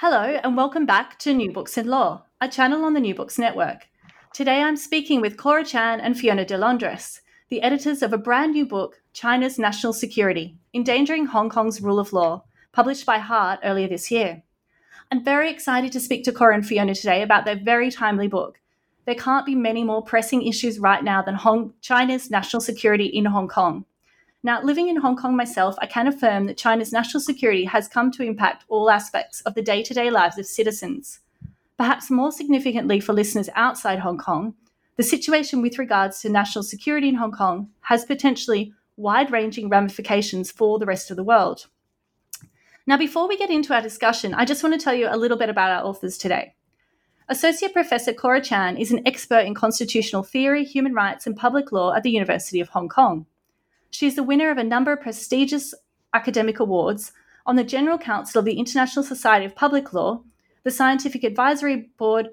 Hello, and welcome back to New Books in Law, a channel on the New Books Network. Today I'm speaking with Cora Chan and Fiona de Londras, the editors of a brand new book, China's National Security Endangering Hong Kong's Rule of Law, published by Hart earlier this year. I'm very excited to speak to Cora and Fiona today about their very timely book. There can't be many more pressing issues right now than Hong- China's national security in Hong Kong. Now, living in Hong Kong myself, I can affirm that China's national security has come to impact all aspects of the day to day lives of citizens. Perhaps more significantly for listeners outside Hong Kong, the situation with regards to national security in Hong Kong has potentially wide ranging ramifications for the rest of the world. Now, before we get into our discussion, I just want to tell you a little bit about our authors today. Associate Professor Cora Chan is an expert in constitutional theory, human rights, and public law at the University of Hong Kong. She is the winner of a number of prestigious academic awards on the General Council of the International Society of Public Law, the Scientific Advisory Board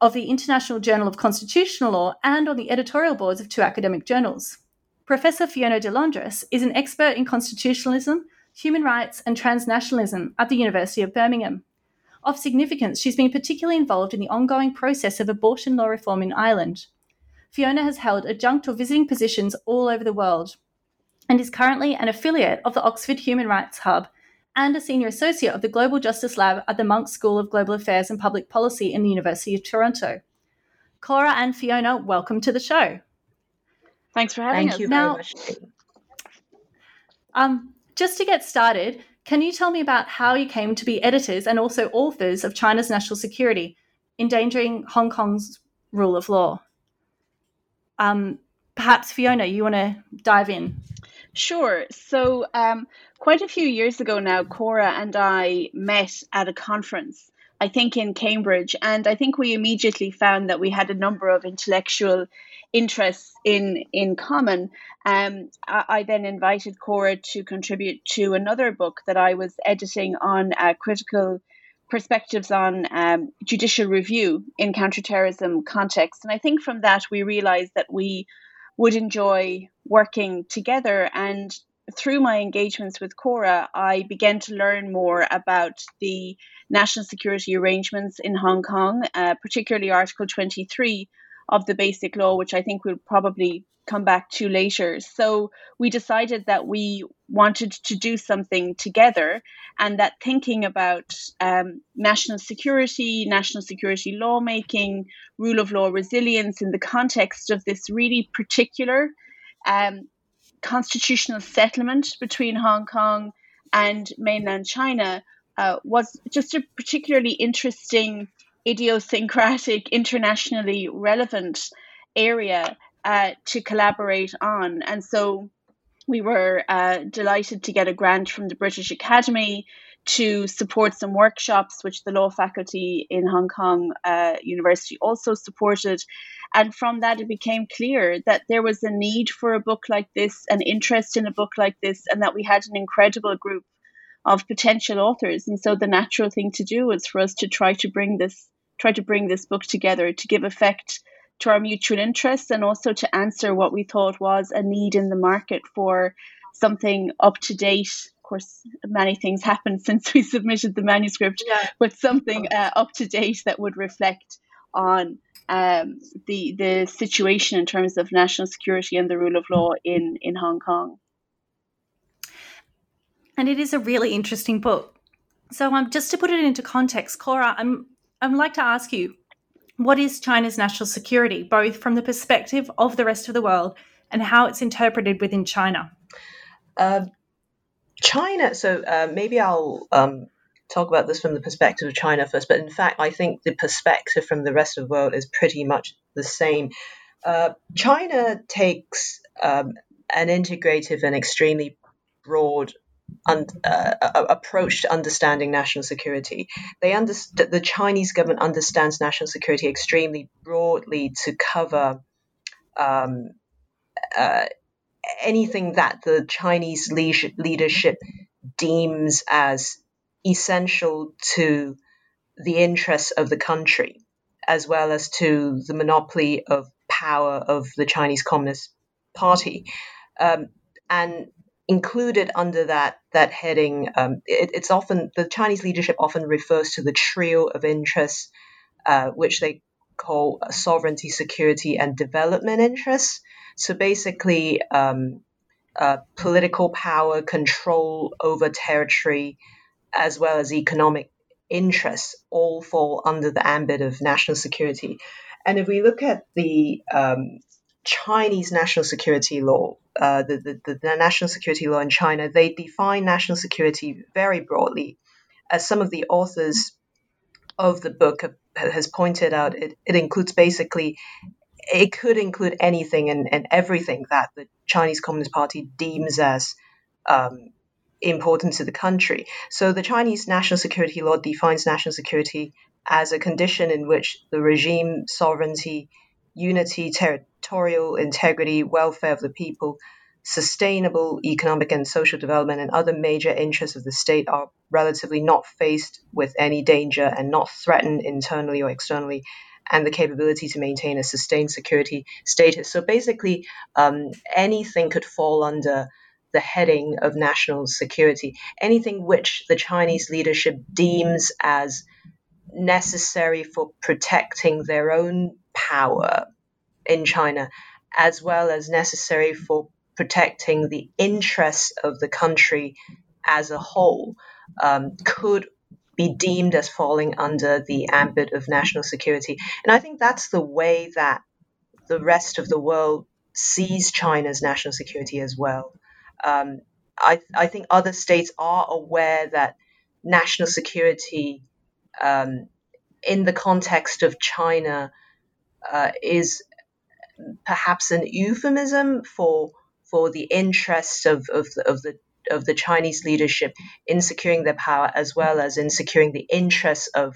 of the International Journal of Constitutional Law, and on the editorial boards of two academic journals. Professor Fiona de Londras is an expert in constitutionalism, human rights, and transnationalism at the University of Birmingham. Of significance, she's been particularly involved in the ongoing process of abortion law reform in Ireland. Fiona has held adjunct or visiting positions all over the world and is currently an affiliate of the Oxford Human Rights Hub and a senior associate of the Global Justice Lab at the Munk School of Global Affairs and Public Policy in the University of Toronto. Cora and Fiona, welcome to the show. Thanks for having Thank us. you Now- very much. Um, just to get started, can you tell me about how you came to be editors and also authors of China's National Security, Endangering Hong Kong's Rule of Law? Um, perhaps, Fiona, you want to dive in? Sure. So, um, quite a few years ago now, Cora and I met at a conference, I think in Cambridge, and I think we immediately found that we had a number of intellectual interests in in common. Um, I, I then invited Cora to contribute to another book that I was editing on uh, critical perspectives on um, judicial review in counterterrorism context, and I think from that we realized that we would enjoy working together. And through my engagements with Cora, I began to learn more about the national security arrangements in Hong Kong, uh, particularly Article 23 of the Basic Law, which I think we'll probably come back to later. So we decided that we wanted to do something together and that thinking about um, national security, national security lawmaking, rule of law resilience in the context of this really particular um, constitutional settlement between Hong Kong and mainland China uh, was just a particularly interesting, idiosyncratic, internationally relevant area uh, to collaborate on. And so we were uh, delighted to get a grant from the British Academy to support some workshops, which the law faculty in Hong Kong uh, University also supported. And from that, it became clear that there was a need for a book like this, an interest in a book like this, and that we had an incredible group of potential authors. And so the natural thing to do was for us to try to bring this try to bring this book together to give effect to our mutual interests and also to answer what we thought was a need in the market for something up to date. Of course, many things happened since we submitted the manuscript, Yeah. but something uh, up to date that would reflect on um, the the situation in terms of national security and the rule of law in in Hong Kong. And it is a really interesting book. So, um, just to put it into context, Cora, I'm I'd like to ask you, what is China's national security, both from the perspective of the rest of the world and how it's interpreted within China? Um, China. So uh, maybe I'll um, talk about this from the perspective of China first. But in fact, I think the perspective from the rest of the world is pretty much the same. Uh, China takes um, an integrative and extremely broad un- uh, approach to understanding national security. They underst- the Chinese government understands national security extremely broadly to cover um, uh, anything that the Chinese le- leadership deems as essential to the interests of the country, as well as to the monopoly of power of the Chinese Communist Party. Um, and included under that that heading, um, it, it's often the Chinese leadership often refers to the trio of interests, uh, which they call sovereignty, security, and development interests. So basically, um, uh, political power, control over territory, as well as economic interests, all fall under the ambit of national security. And if we look at the um, Chinese national security law, uh, the, the, the, national security law in China, they define national security very broadly. As some of the authors of the book has pointed out, it, it includes basically, it could include anything and, and everything that the Chinese Communist Party deems as um, important to the country. So the Chinese national security law defines national security as a condition in which the regime, sovereignty, unity, territorial integrity, welfare of the people, sustainable economic and social development, and other major interests of the state are relatively not faced with any danger and not threatened internally or externally, and the capability to maintain a sustained security status. So basically, um, anything could fall under the heading of national security, anything which the Chinese leadership deems as necessary for protecting their own power in China, as well as necessary for protecting the interests of the country as a whole, um, could be deemed as falling under the ambit of national security. And I think that's the way that the rest of the world sees China's national security as well. Um, I, I, think other states are aware that national security um, in the context of China uh, is perhaps an euphemism for for the interests of, of, the, of the of the Chinese leadership in securing their power as well as in securing the interests of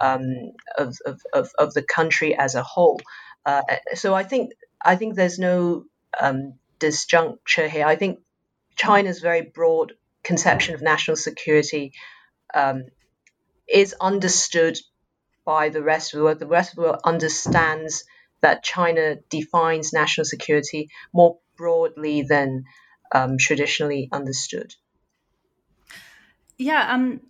um, of, of, of, of, the country as a whole. Uh, so I think I think there's no um, disjuncture here. I think China's very broad conception of national security um, is understood by the rest of the world. The rest of the world understands that China defines national security more broadly than um, traditionally understood. Yeah, um,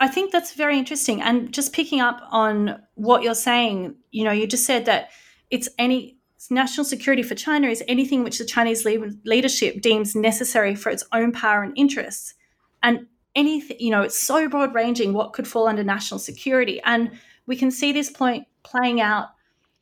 I think that's very interesting. And just picking up on what you're saying, you know, you just said that it's any national security for China is anything which the Chinese le- leadership deems necessary for its own power and interests. And anything, you know, it's so broad ranging what could fall under national security. And we can see this point playing out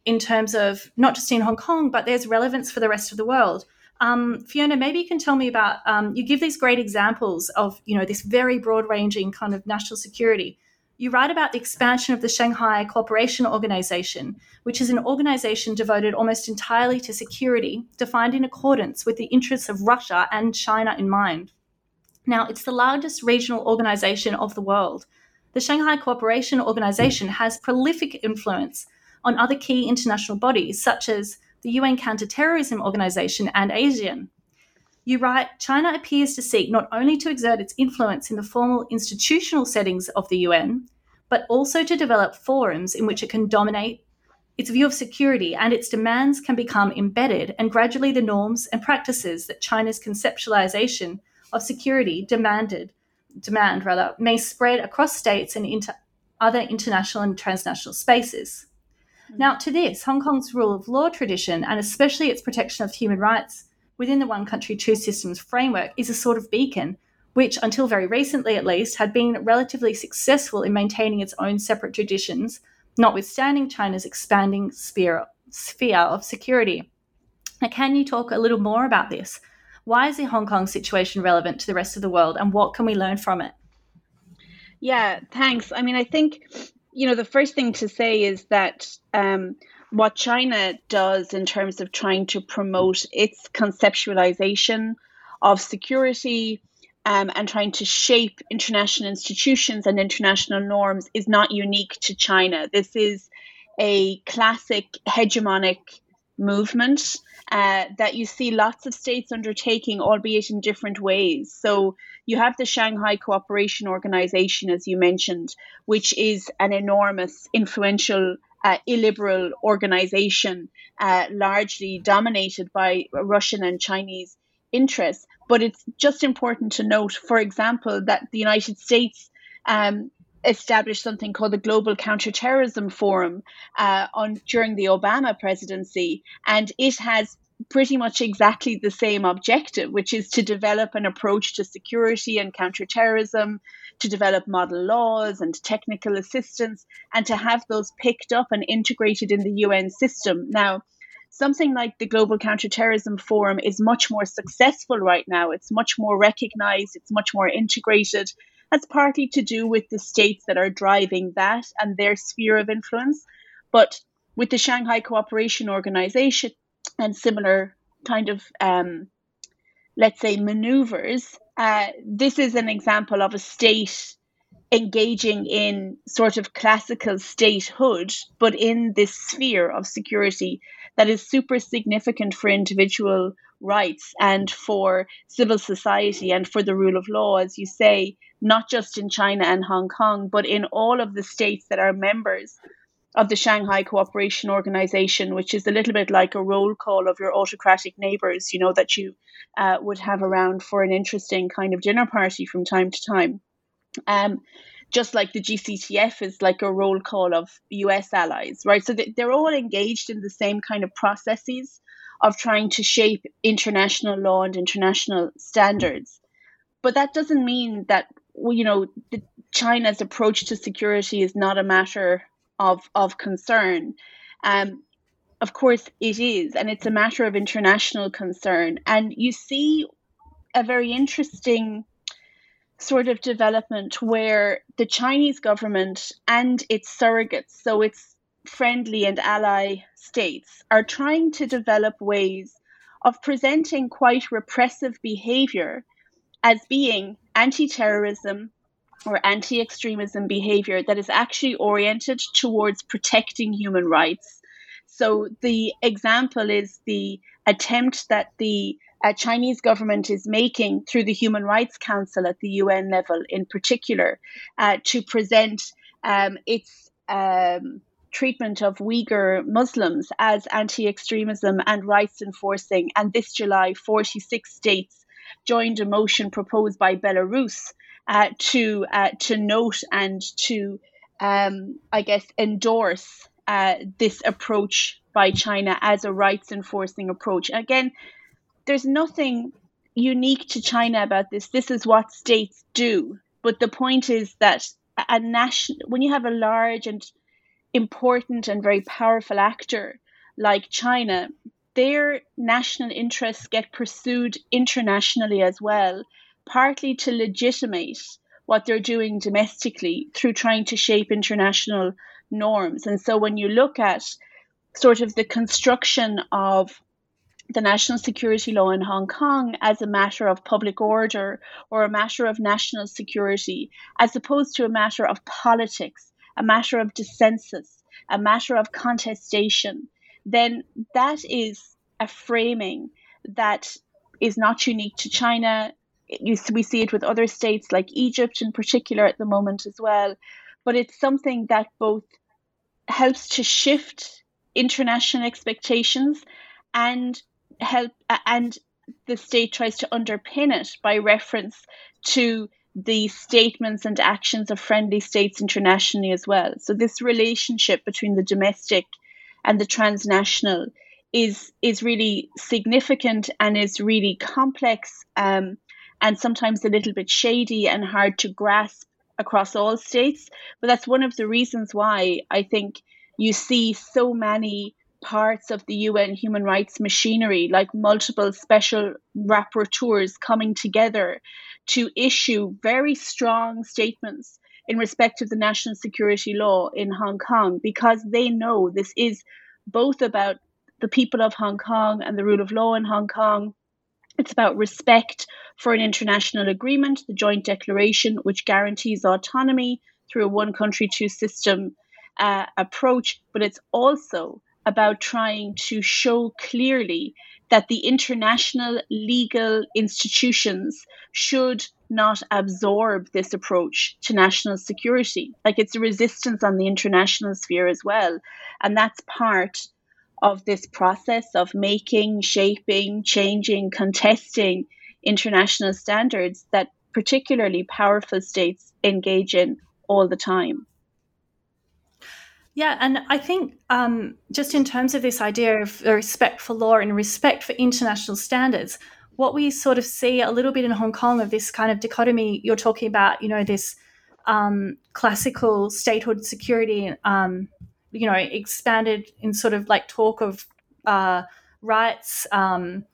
in terms of not just in Hong Kong, but there's relevance for the rest of the world. Um, Fiona, maybe you can tell me about. Um, you give these great examples of you know this very broad ranging kind of national security. You write about the expansion of the Shanghai Cooperation Organization, which is an organization devoted almost entirely to security, defined in accordance with the interests of Russia and China in mind. Now, it's the largest regional organization of the world. The Shanghai Cooperation Organization has prolific influence on other key international bodies, such as the UN Counterterrorism Organization and ASEAN. You write China appears to seek not only to exert its influence in the formal institutional settings of the UN, but also to develop forums in which it can dominate its view of security and its demands can become embedded, and gradually the norms and practices that China's conceptualization of security demanded demand rather may spread across states and into other international and transnational spaces. Mm. Now, to this, Hong Kong's rule of law tradition, and especially its protection of human rights within the one country, two systems framework, is a sort of beacon, which, until very recently at least, had been relatively successful in maintaining its own separate traditions, notwithstanding China's expanding sphere, sphere of security. Now, can you talk a little more about this? Why is the Hong Kong situation relevant to the rest of the world, and what can we learn from it? Yeah, thanks. I mean, I think you know, the first thing to say is that um, what China does in terms of trying to promote its conceptualization of security um, and trying to shape international institutions and international norms is not unique to China. This is a classic hegemonic movement uh, that you see lots of states undertaking, albeit in different ways. So you have the Shanghai Cooperation Organization, as you mentioned, which is an enormous, influential, uh, illiberal organization, uh, largely dominated by Russian and Chinese interests. But it's just important to note, for example, that the United States um, established something called the Global Counterterrorism Forum uh, on during the Obama presidency, and it has pretty much exactly the same objective, which is to develop an approach to security and counterterrorism, to develop model laws and technical assistance, and to have those picked up and integrated in the UN system. Now, something like the Global Counterterrorism Forum is much more successful right now. It's much more recognized, it's much more integrated. That's partly to do with the states that are driving that and their sphere of influence. But with the Shanghai Cooperation Organization and similar kind of, um, let's say, maneuvers, uh, this is an example of a state engaging in sort of classical statehood, but in this sphere of security that is super significant for individual rights and for civil society and for the rule of law, as you say, not just in China and Hong Kong, but in all of the states that are members of the Shanghai Cooperation Organization, which is a little bit like a roll call of your autocratic neighbors, you know, that you uh, would have around for an interesting kind of dinner party from time to time. Um, just like the GCTF is like a roll call of US allies, right? So they're all engaged in the same kind of processes of trying to shape international law and international standards. But that doesn't mean that, you know, China's approach to security is not a matter of, of concern. Um, of course, it is, and it's a matter of international concern. And you see a very interesting sort of development where the Chinese government and its surrogates, so its friendly and ally states, are trying to develop ways of presenting quite repressive behavior as being anti terrorism or anti extremism behavior that is actually oriented towards protecting human rights. So the example is the attempt that the uh, Chinese government is making through the Human Rights Council at the UN level, in particular, uh, to present um, its um, treatment of Uyghur Muslims as anti extremism and rights enforcing. And this July, 46 states joined a motion proposed by Belarus uh, to, uh, to note and to, um, I guess, endorse uh, this approach by China as a rights enforcing approach. Again, there's nothing unique to China about this. This is what states do. But the point is that a national, when you have a large and important and very powerful actor like China, their national interests get pursued internationally as well, partly to legitimate what they're doing domestically through trying to shape international norms. And so when you look at sort of the construction of the national security law in Hong Kong as a matter of public order or a matter of national security, as opposed to a matter of politics, a matter of dissensus, a matter of contestation, then that is a framing that is not unique to China. You, we see it with other states like Egypt in particular at the moment as well. But it's something that both helps to shift international expectations and help and the state tries to underpin it by reference to the statements and actions of friendly states internationally as well. So this relationship between the domestic and the transnational is is really significant and is really complex um, and sometimes a little bit shady and hard to grasp across all states. But that's one of the reasons why I think you see so many parts of the UN human rights machinery, like multiple special rapporteurs coming together to issue very strong statements in respect of the national security law in Hong Kong because they know this is both about the people of Hong Kong and the rule of law in Hong Kong. It's about respect for an international agreement, the Joint Declaration, which guarantees autonomy through a one country, two system uh, approach, but it's also about trying to show clearly that the international legal institutions should not absorb this approach to national security. Like it's a resistance on the international sphere as well. And that's part of this process of making, shaping, changing, contesting international standards that particularly powerful states engage in all the time. Yeah, and I think um, just in terms of this idea of respect for law and respect for international standards, what we sort of see a little bit in Hong Kong of this kind of dichotomy you're talking about, you know, this um, classical statehood security, um, you know, expanded in sort of like talk of uh, rights um,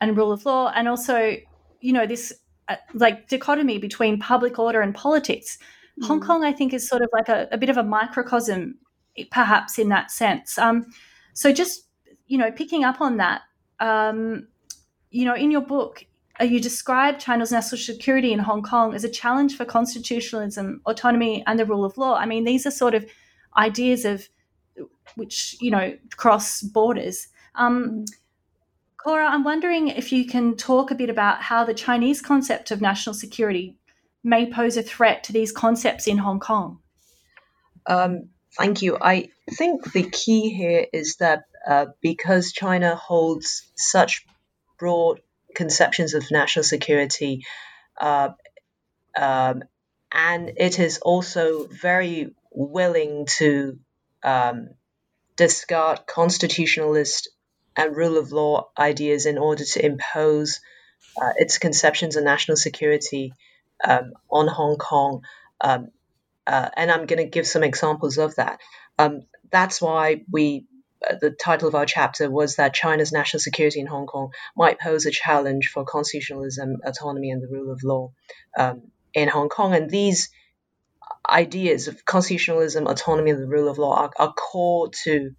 and rule of law, and also, you know, this uh, like dichotomy between public order and politics. Mm. Hong Kong, I think, is sort of like a, a, bit of a microcosm, perhaps in that sense. Um, so just you know, picking up on that, um, you know, in your book, uh, you describe China's national security in Hong Kong as a challenge for constitutionalism, autonomy, and the rule of law. I mean, these are sort of ideas of which you know cross borders. Um, Cora, I'm wondering if you can talk a bit about how the Chinese concept of national security may pose a threat to these concepts in Hong Kong. Um, thank you. I think the key here is that uh, because China holds such broad conceptions of national security, uh, um, and it is also very willing to um, discard constitutionalist and rule of law ideas in order to impose uh, its conceptions of national security um, on Hong Kong. Um, uh, and I'm going to give some examples of that. Um, that's why we uh, the title of our chapter was that China's national security in Hong Kong might pose a challenge for constitutionalism, autonomy, and the rule of law um, in Hong Kong. And these ideas of constitutionalism, autonomy, and the rule of law are, are core to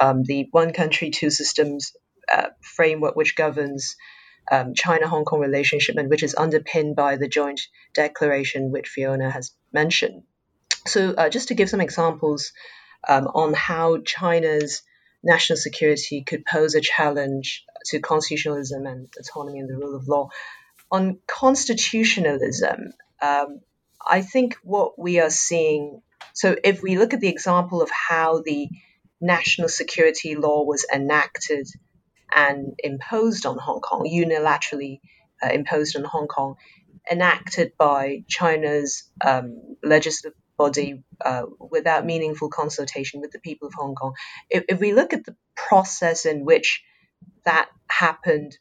um, the one country, two systems uh, framework, which governs um, China Hong Kong relationship and which is underpinned by the joint declaration, which Fiona has mentioned. So, uh, just to give some examples um, on how China's national security could pose a challenge to constitutionalism and autonomy and the rule of law. On constitutionalism, um, I think what we are seeing. So, if we look at the example of how the national security law was enacted and imposed on Hong Kong, unilaterally uh, imposed on Hong Kong, enacted by China's um, legislative body uh, without meaningful consultation with the people of Hong Kong. If, if we look at the process in which that happened,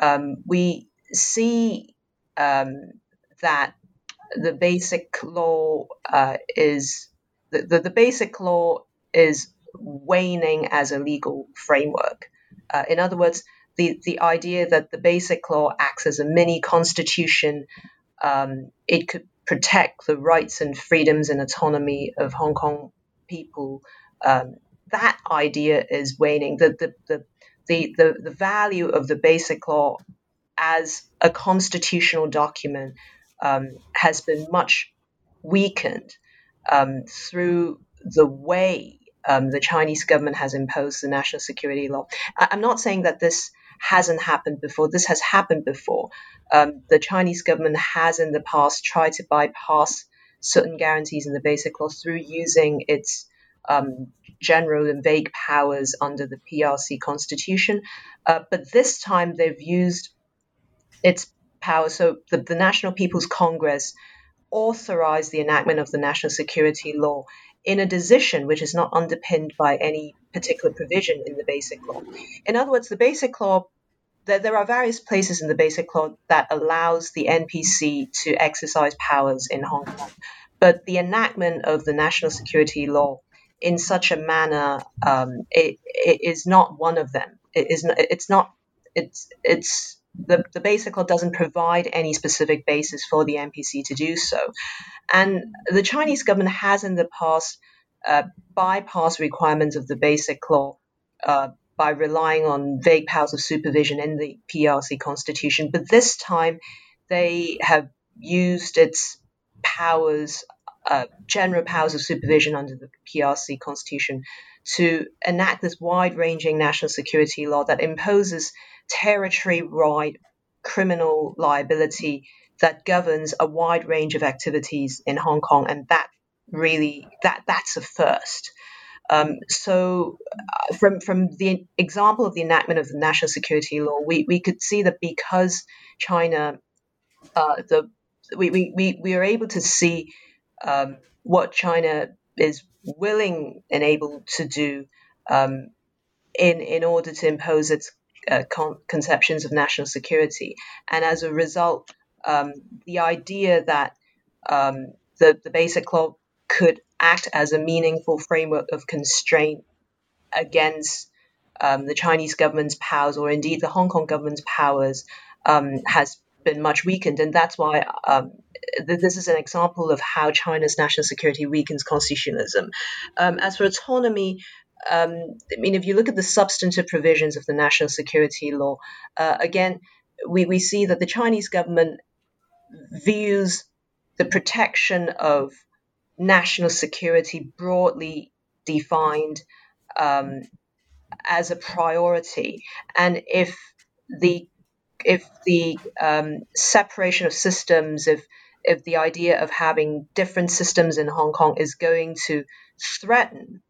um, we see um, that the basic law uh, is the, the, the, basic law is waning as a legal framework. Uh, in other words, the, the idea that the basic law acts as a mini constitution, um, it could protect the rights and freedoms and autonomy of Hong Kong people. Um, that idea is waning. The, the, the, the, the, the value of the Basic Law as a constitutional document um, has been much weakened um, through the way um, the Chinese government has imposed the national security law. I- I'm not saying that this hasn't happened before. This has happened before. Um, the Chinese government has in the past tried to bypass certain guarantees in the basic law through using its um, general and vague powers under the PRC constitution. Uh, but this time they've used its power. So the, the National People's Congress authorized the enactment of the national security law in a decision which is not underpinned by any particular provision in the Basic Law. In other words, the Basic Law, there, there are various places in the Basic Law that allows the NPC to exercise powers in Hong Kong, but the enactment of the national security law in such a manner um, it, it is not one of them. It is not, it's not it's it's the, the basic law doesn't provide any specific basis for the NPC to do so. And the Chinese government has in the past uh, bypassed requirements of the basic law uh, by relying on vague powers of supervision in the PRC constitution. But this time, they have used its powers, uh, general powers of supervision under the PRC constitution, to enact this wide ranging national security law that imposes territory wide criminal liability that governs a wide range of activities in Hong Kong. And that really, that that's a first. Um, so, uh, from from the example of the enactment of the national security law, we, we could see that because China, uh, the we, we, we, we are able to see um, what China is willing and able to do um, in in order to impose its uh, con- conceptions of national security, and as a result, um, the idea that um, the the basic law could act as a meaningful framework of constraint against um, the Chinese government's powers, or indeed the Hong Kong government's powers, um, has been much weakened, and that's why um, th- this is an example of how China's national security weakens constitutionalism. Um, as for autonomy, um, I mean, if you look at the substantive provisions of the national security law, uh, again, we, we see that the Chinese government views the protection of national security broadly defined um, as a priority. And if the if the um, separation of systems, if if the idea of having different systems in Hong Kong is going to threaten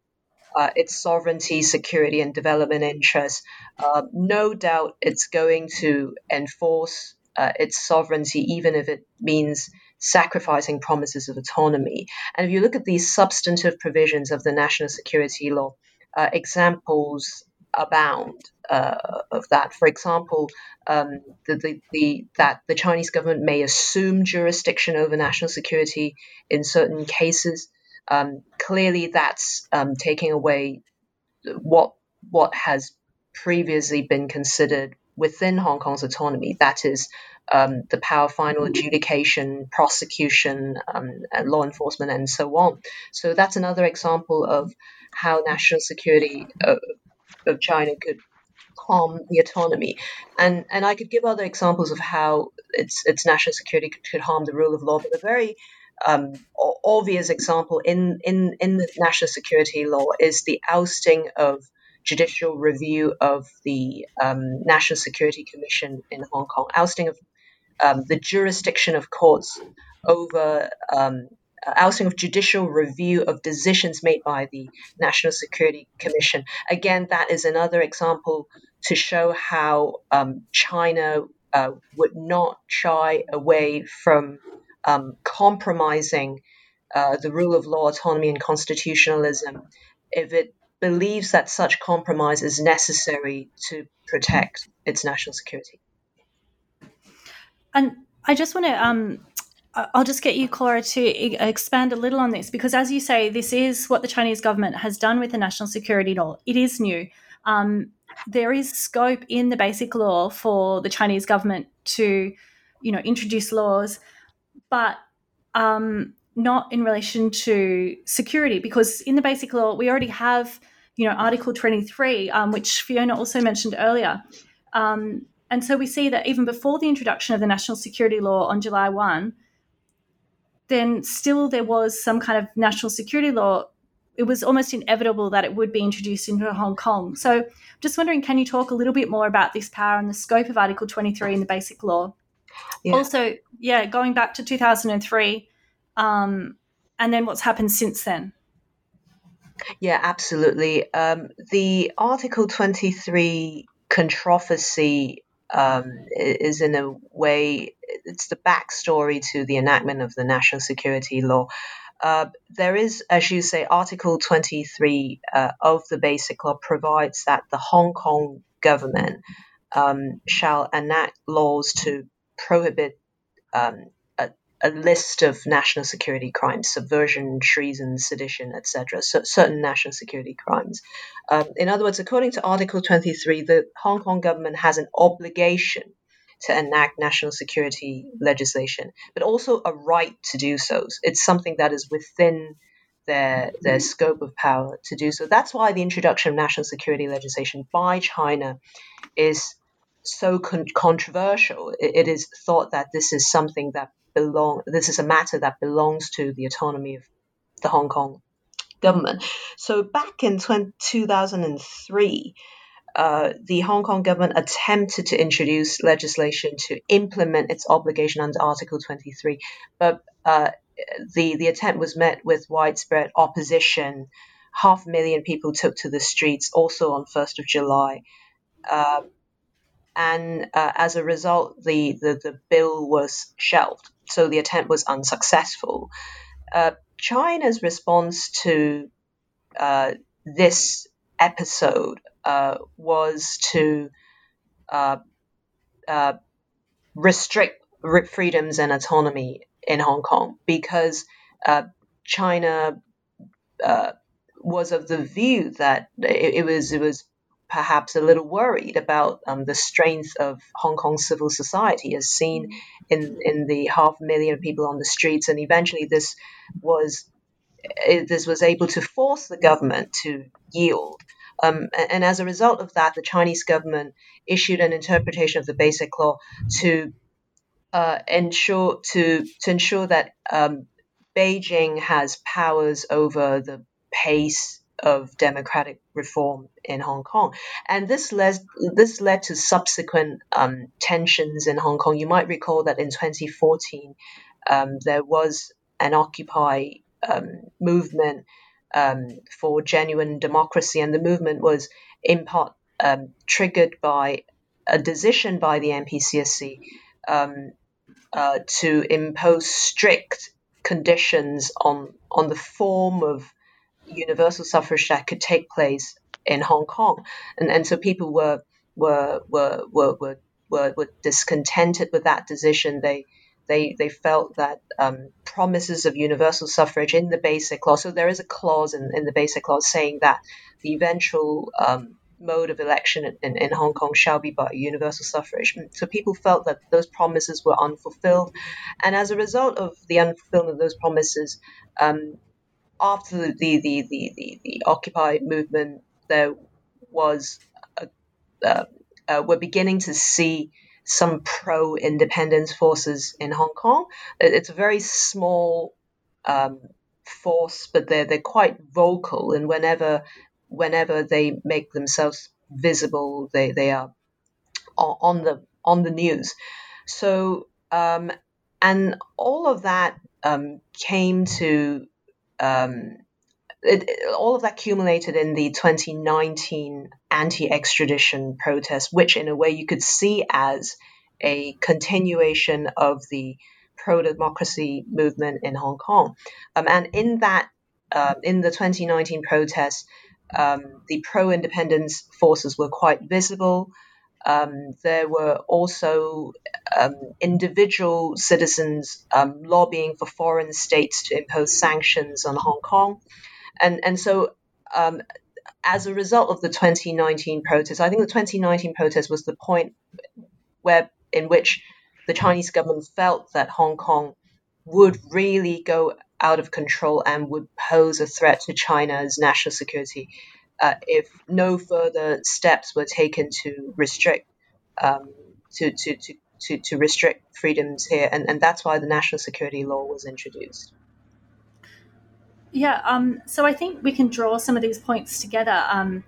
uh, its sovereignty, security, and development interests, uh, no doubt it's going to enforce uh, its sovereignty, even if it means sacrificing promises of autonomy. And if you look at these substantive provisions of the national security law, uh, examples abound uh, of that. For example, um, the, the, the, that the Chinese government may assume jurisdiction over national security in certain cases. Um, clearly, that's um, taking away what what has previously been considered within Hong Kong's autonomy. That is, um, the power of final adjudication, prosecution, um, law enforcement, and so on. So that's another example of how national security uh, of China could harm the autonomy. And and I could give other examples of how its its national security could, could harm the rule of law. But a very um, obvious example in, in, in the national security law is the ousting of judicial review of the um, National Security Commission in Hong Kong, ousting of um, the jurisdiction of courts over um, uh, ousting of judicial review of decisions made by the National Security Commission. Again, that is another example to show how um, China uh, would not shy away from um, compromising uh, the rule of law, autonomy, and constitutionalism if it believes that such compromise is necessary to protect its national security. And I just want to um, I'll just get you, Cora, to expand a little on this because, as you say, this is what the Chinese government has done with the national security law. It is new. Um, there is scope in the basic law for the Chinese government to, you know, introduce laws, but um, not in relation to security because in the basic law we already have, you know, Article 23, um, which Fiona also mentioned earlier. Um, and so we see that even before the introduction of the national security law on July 1, then still there was some kind of national security law. It was almost inevitable that it would be introduced into Hong Kong. So, just wondering, can you talk a little bit more about this power and the scope of Article 23 in the Basic Law? Yeah. Also, yeah, going back to 2003, um, and then what's happened since then? Yeah, absolutely. Um, the Article 23 controversy um, is in a way it's the backstory to the enactment of the national security law. Uh, there is, as you say, Article 23 uh, of the Basic Law provides that the Hong Kong government um, shall enact laws to prohibit um, a, a, list of national security crimes, subversion, treason, sedition, etc., so certain national security crimes. Um, in other words, according to Article 23, the Hong Kong government has an obligation to enact national security legislation, but also a right to do so. It's something that is within their their scope of power to do so. That's why the introduction of national security legislation by China is so con- controversial. It, it is thought that this is something that belong. This is a matter that belongs to the autonomy of the Hong Kong government. So back in 20, 2003. Uh, the Hong Kong government attempted to introduce legislation to implement its obligation under Article 23, but uh, the, the attempt was met with widespread opposition. Half a million people took to the streets also on 1st of July. Uh, and uh, as a result, the, the, the, bill was shelved. So the attempt was unsuccessful. Uh, China's response to uh, this episode uh, was to uh, restrict freedoms and autonomy in Hong Kong because uh, China uh, was of the view that it, it, was it was perhaps a little worried about um, the strength of Hong Kong civil society, as seen in in the half million people on the streets, and eventually this was this was able to force the government to yield. Um, and, and as a result of that, the Chinese government issued an interpretation of the Basic Law to uh, ensure to to ensure that um, Beijing has powers over the pace of democratic reform in Hong Kong, and this led this led to subsequent um, tensions in Hong Kong. You might recall that in 2014 um, there was an Occupy um, movement um, for genuine democracy, and the movement was in part um, triggered by a decision by the NPCSC um, uh, to impose strict conditions on on the form of universal suffrage that could take place in Hong Kong, and and so people were were were were were, were, discontented with that decision. They they they felt that um, promises of universal suffrage in the basic law. So there is a clause in, in the basic law saying that the eventual um, mode of election in, in, Hong Kong shall be by universal suffrage. So people felt that those promises were unfulfilled. And as a result of the unfulfillment of those promises, um, after the, the, the, the, the, Occupy movement, there was, a, uh, uh, we're beginning to see some pro independence forces in Hong Kong. It's a very small um, force, but they're, they're quite vocal. And whenever whenever they make themselves visible, they, they are on the on the news. So um, and all of that um, came to um, it, all of that accumulated in the 2019 anti-extradition protest, which in a way you could see as a continuation of the pro-democracy movement in Hong Kong. Um, and in that, uh, in the 2019 protests, um, the pro independence forces were quite visible. Um, there were also um, individual citizens um, lobbying for foreign states to impose sanctions on Hong Kong. And, and so, um, as a result of the 2019 protests, I think the 2019 protest was the point where in which the Chinese government felt that Hong Kong would really go out of control and would pose a threat to China's national security uh, if no further steps were taken to restrict um, to, to, to, to, to restrict freedoms here. And, and that's why the national security law was introduced. Yeah, um, so I think we can draw some of these points together. Um,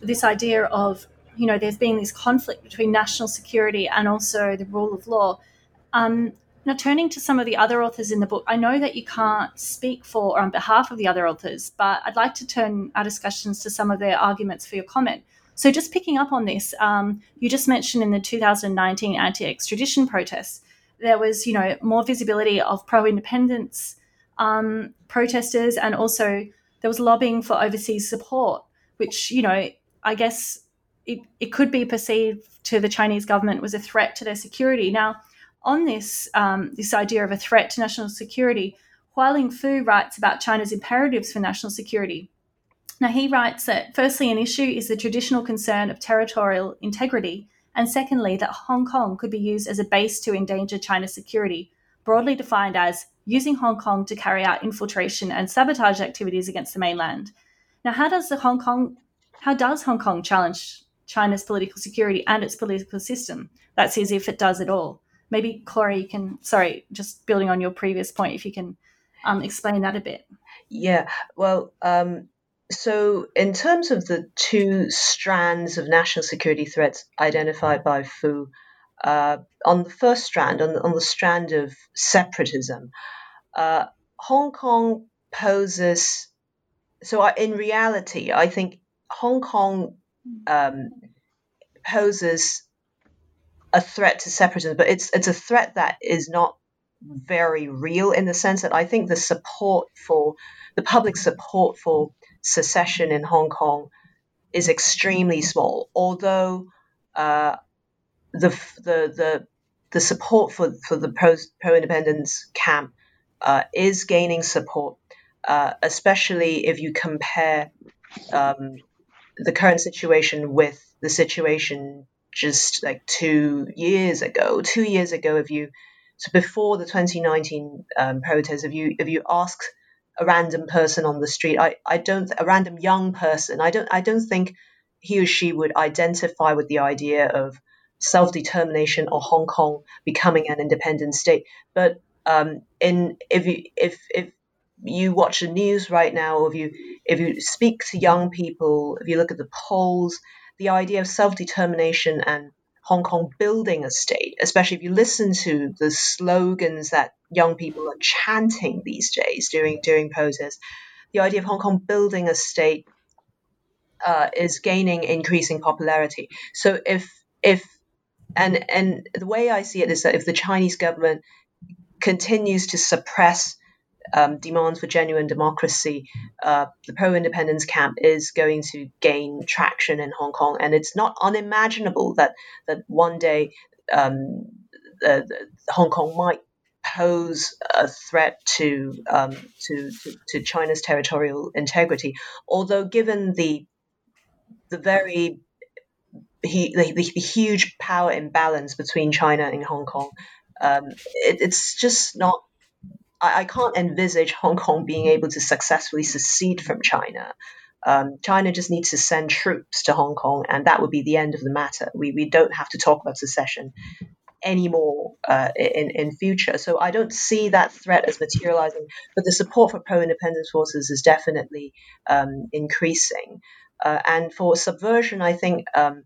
this idea of, you know, there's been this conflict between national security and also the rule of law. Um, now, turning to some of the other authors in the book, I know that you can't speak for or on behalf of the other authors, but I'd like to turn our discussions to some of their arguments for your comment. So, just picking up on this, um, you just mentioned in the 2019 anti-extradition protests, there was, you know, more visibility of pro-independence um, protesters, and also there was lobbying for overseas support, which, you know, I guess it, it could be perceived to the Chinese government was a threat to their security. Now, on this um, this idea of a threat to national security, Hualing Fu writes about China's imperatives for national security. Now, he writes that firstly, an issue is the traditional concern of territorial integrity, and secondly, that Hong Kong could be used as a base to endanger China's security, broadly defined as using Hong Kong to carry out infiltration and sabotage activities against the mainland. Now, how does the Hong Kong how does Hong Kong challenge China's political security and its political system? That's as if it does at all. Maybe you can sorry, just building on your previous point, if you can um, explain that a bit. Yeah, well, um, so in terms of the two strands of national security threats identified by Fu, uh, on the first strand, on the, on the strand of separatism, uh, Hong Kong poses. So, I, in reality, I think Hong Kong um, poses a threat to separatism, but it's it's a threat that is not very real in the sense that I think the support for the public support for secession in Hong Kong is extremely small. Although uh, the the the the support for, for the pro pro independence camp uh, is gaining support, uh, especially if you compare um, the current situation with the situation just like two years ago. Two years ago, if you so before the 2019 um, protests, if you if you ask a random person on the street, I, I don't a random young person, I don't I don't think he or she would identify with the idea of self determination or Hong Kong becoming an independent state. But um, in if you if if you watch the news right now, or if you if you speak to young people, if you look at the polls, the idea of self determination and Hong Kong building a state, especially if you listen to the slogans that young people are chanting these days during during protests, the idea of Hong Kong building a state uh, is gaining increasing popularity. So if if and and the way I see it is that if the Chinese government continues to suppress um, demands for genuine democracy, uh, the pro independence camp is going to gain traction in Hong Kong. And it's not unimaginable that, that one day um, the Hong Kong might pose a threat to, um, to, to, to China's territorial integrity. Although, given the the very he, the, the, huge power imbalance between China and Hong Kong, um, it, it's just not I, I can't envisage Hong Kong being able to successfully secede from China. Um, China just needs to send troops to Hong Kong, and that would be the end of the matter. We, we don't have to talk about secession anymore uh, in in future. So I don't see that threat as materializing. But the support for pro-independence forces is definitely um, increasing. Uh, and for subversion, I think um,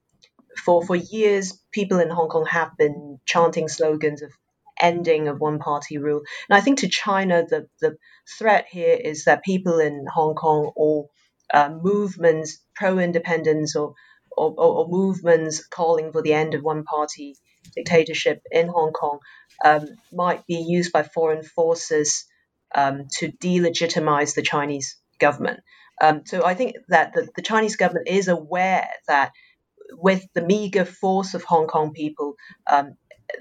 for for years people in Hong Kong have been chanting slogans of ending of one party rule. And I think to China, the, the threat here is that people in Hong Kong or uh, movements pro independence or, or, or, movements calling for the end of one party dictatorship in Hong Kong um, might be used by foreign forces um, to delegitimize the Chinese government. Um, so I think that the, the Chinese government is aware that with the meager force of Hong Kong people, um,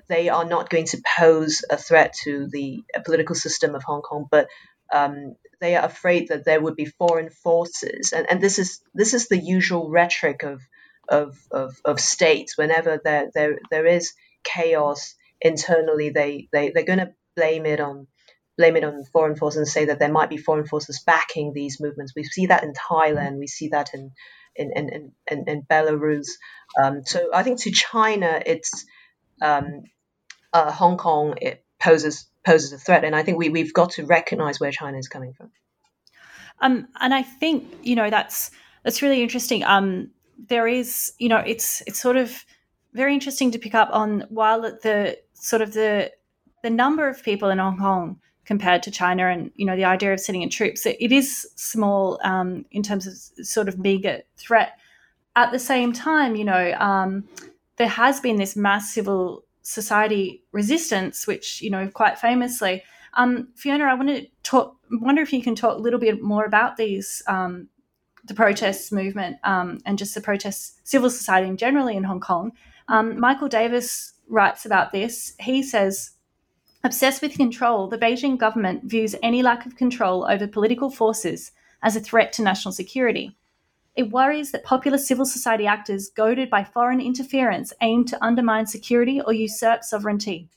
they are not going to pose a threat to the political system of Hong Kong, but um, they are afraid that there would be foreign forces, and, and this is this is the usual rhetoric of of, of, of states. Whenever there, there there is chaos internally, they they they're going to blame it on blame it on foreign forces and say that there might be foreign forces backing these movements. We see that in Thailand, we see that in in in, in, in Belarus. Um, so I think to China, it's um, uh, Hong Kong it poses poses a threat, and I think we we've got to recognise where China is coming from. Um, and I think you know that's that's really interesting. Um, there is you know it's it's sort of very interesting to pick up on while the sort of the the number of people in Hong Kong compared to China and you know the idea of sending in troops it, it is small um, in terms of sort of meager threat. At the same time, you know, um, there has been this mass civil society resistance, which you know quite famously. Um, Fiona, I want to talk. Wonder if you can talk a little bit more about these um, the protests movement um, and just the protests, civil society in generally in Hong Kong. Um, Michael Davis writes about this. He says. Obsessed with control, the Beijing government views any lack of control over political forces as a threat to national security. It worries that popular civil society actors, goaded by foreign interference, aim to undermine security or usurp sovereignty.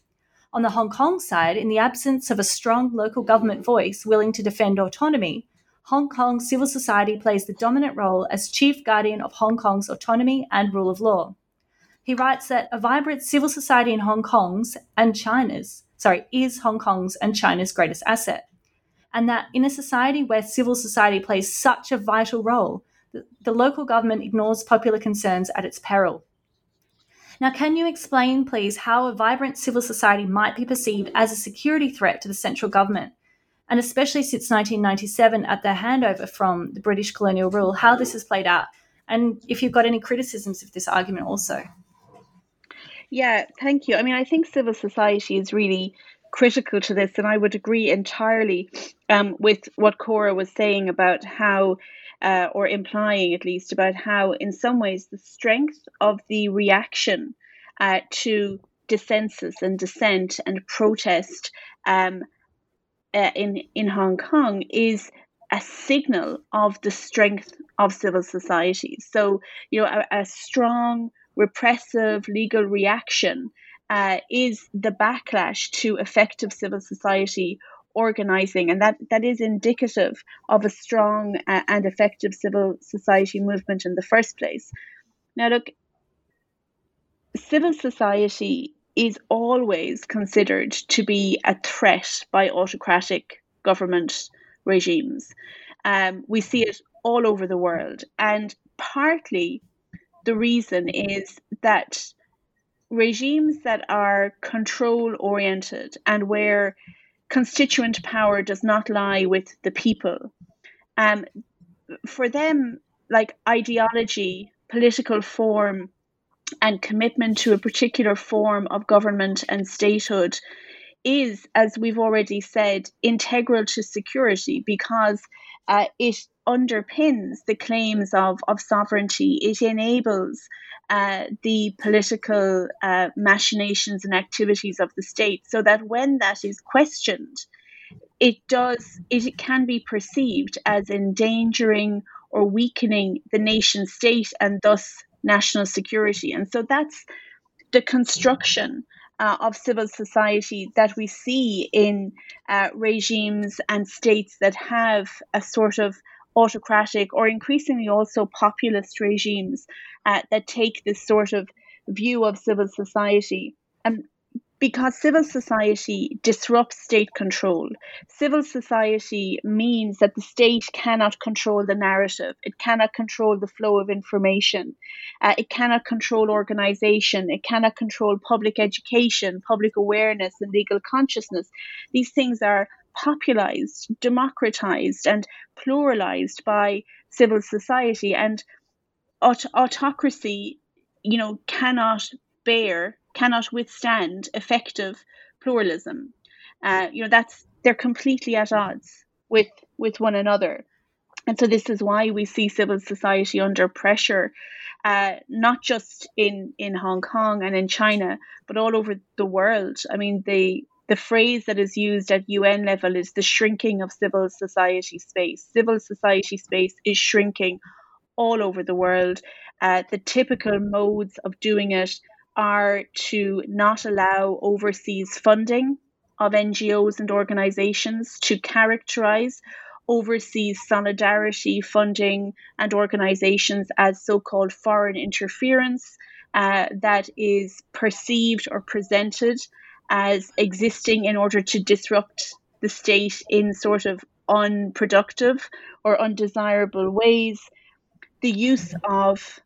On the Hong Kong side, in the absence of a strong local government voice willing to defend autonomy, Hong Kong civil society plays the dominant role as chief guardian of Hong Kong's autonomy and rule of law. He writes that a vibrant civil society in Hong Kong's and China's, sorry, is Hong Kong's and China's greatest asset. And that in a society where civil society plays such a vital role, the, local government ignores popular concerns at its peril. Now, can you explain, please, how a vibrant civil society might be perceived as a security threat to the central government? and especially since 1997 at the handover from the British colonial rule, how this has played out, and if you've got any criticisms of this argument also. Yeah, thank you. I mean, I think civil society is really critical to this, and I would agree entirely um, with what Cora was saying about how, uh, or implying at least, about how, in some ways, the strength of the reaction uh, to dissensus and dissent and protest um, uh, in in Hong Kong is a signal of the strength of civil society. So you know, a, a strong repressive legal reaction uh, is the backlash to effective civil society organizing, and that that is indicative of a strong uh, and effective civil society movement in the first place. Now, look, civil society is always considered to be a threat by autocratic government regimes. Um, we see it all over the world. And partly the reason is that regimes that are control oriented and where constituent power does not lie with the people, um, for them, like ideology, political form, and commitment to a particular form of government and statehood is, as we've already said, integral to security because uh, it underpins the claims of, of sovereignty. It enables uh, the political uh, machinations and activities of the state so that when that is questioned, it does it can be perceived as endangering or weakening the nation state and thus national security. And so that's the construction uh, of civil society that we see in uh, regimes and states that have a sort of autocratic or increasingly also populist regimes uh, that take this sort of view of civil society. And because civil society disrupts state control. Civil society means that the state cannot control the narrative, it cannot control the flow of information, uh, it cannot control organization, it cannot control public education, public awareness, and legal consciousness. These things are popularized, democratized, and pluralized by civil society, and aut- autocracy, you know, cannot bear cannot withstand effective pluralism. Uh, you know, that's they're completely at odds with with one another. And so this is why we see civil society under pressure, uh, not just in, in Hong Kong and in China, but all over the world. I mean, the the phrase that is used at UN level is the shrinking of civil society space. Civil society space is shrinking all over the world. Uh, the typical modes of doing it are to not allow overseas funding of NGOs and organizations, to characterize overseas solidarity funding and organizations as so called foreign interference uh, that is perceived or presented as existing in order to disrupt the state in sort of unproductive or undesirable ways. The use of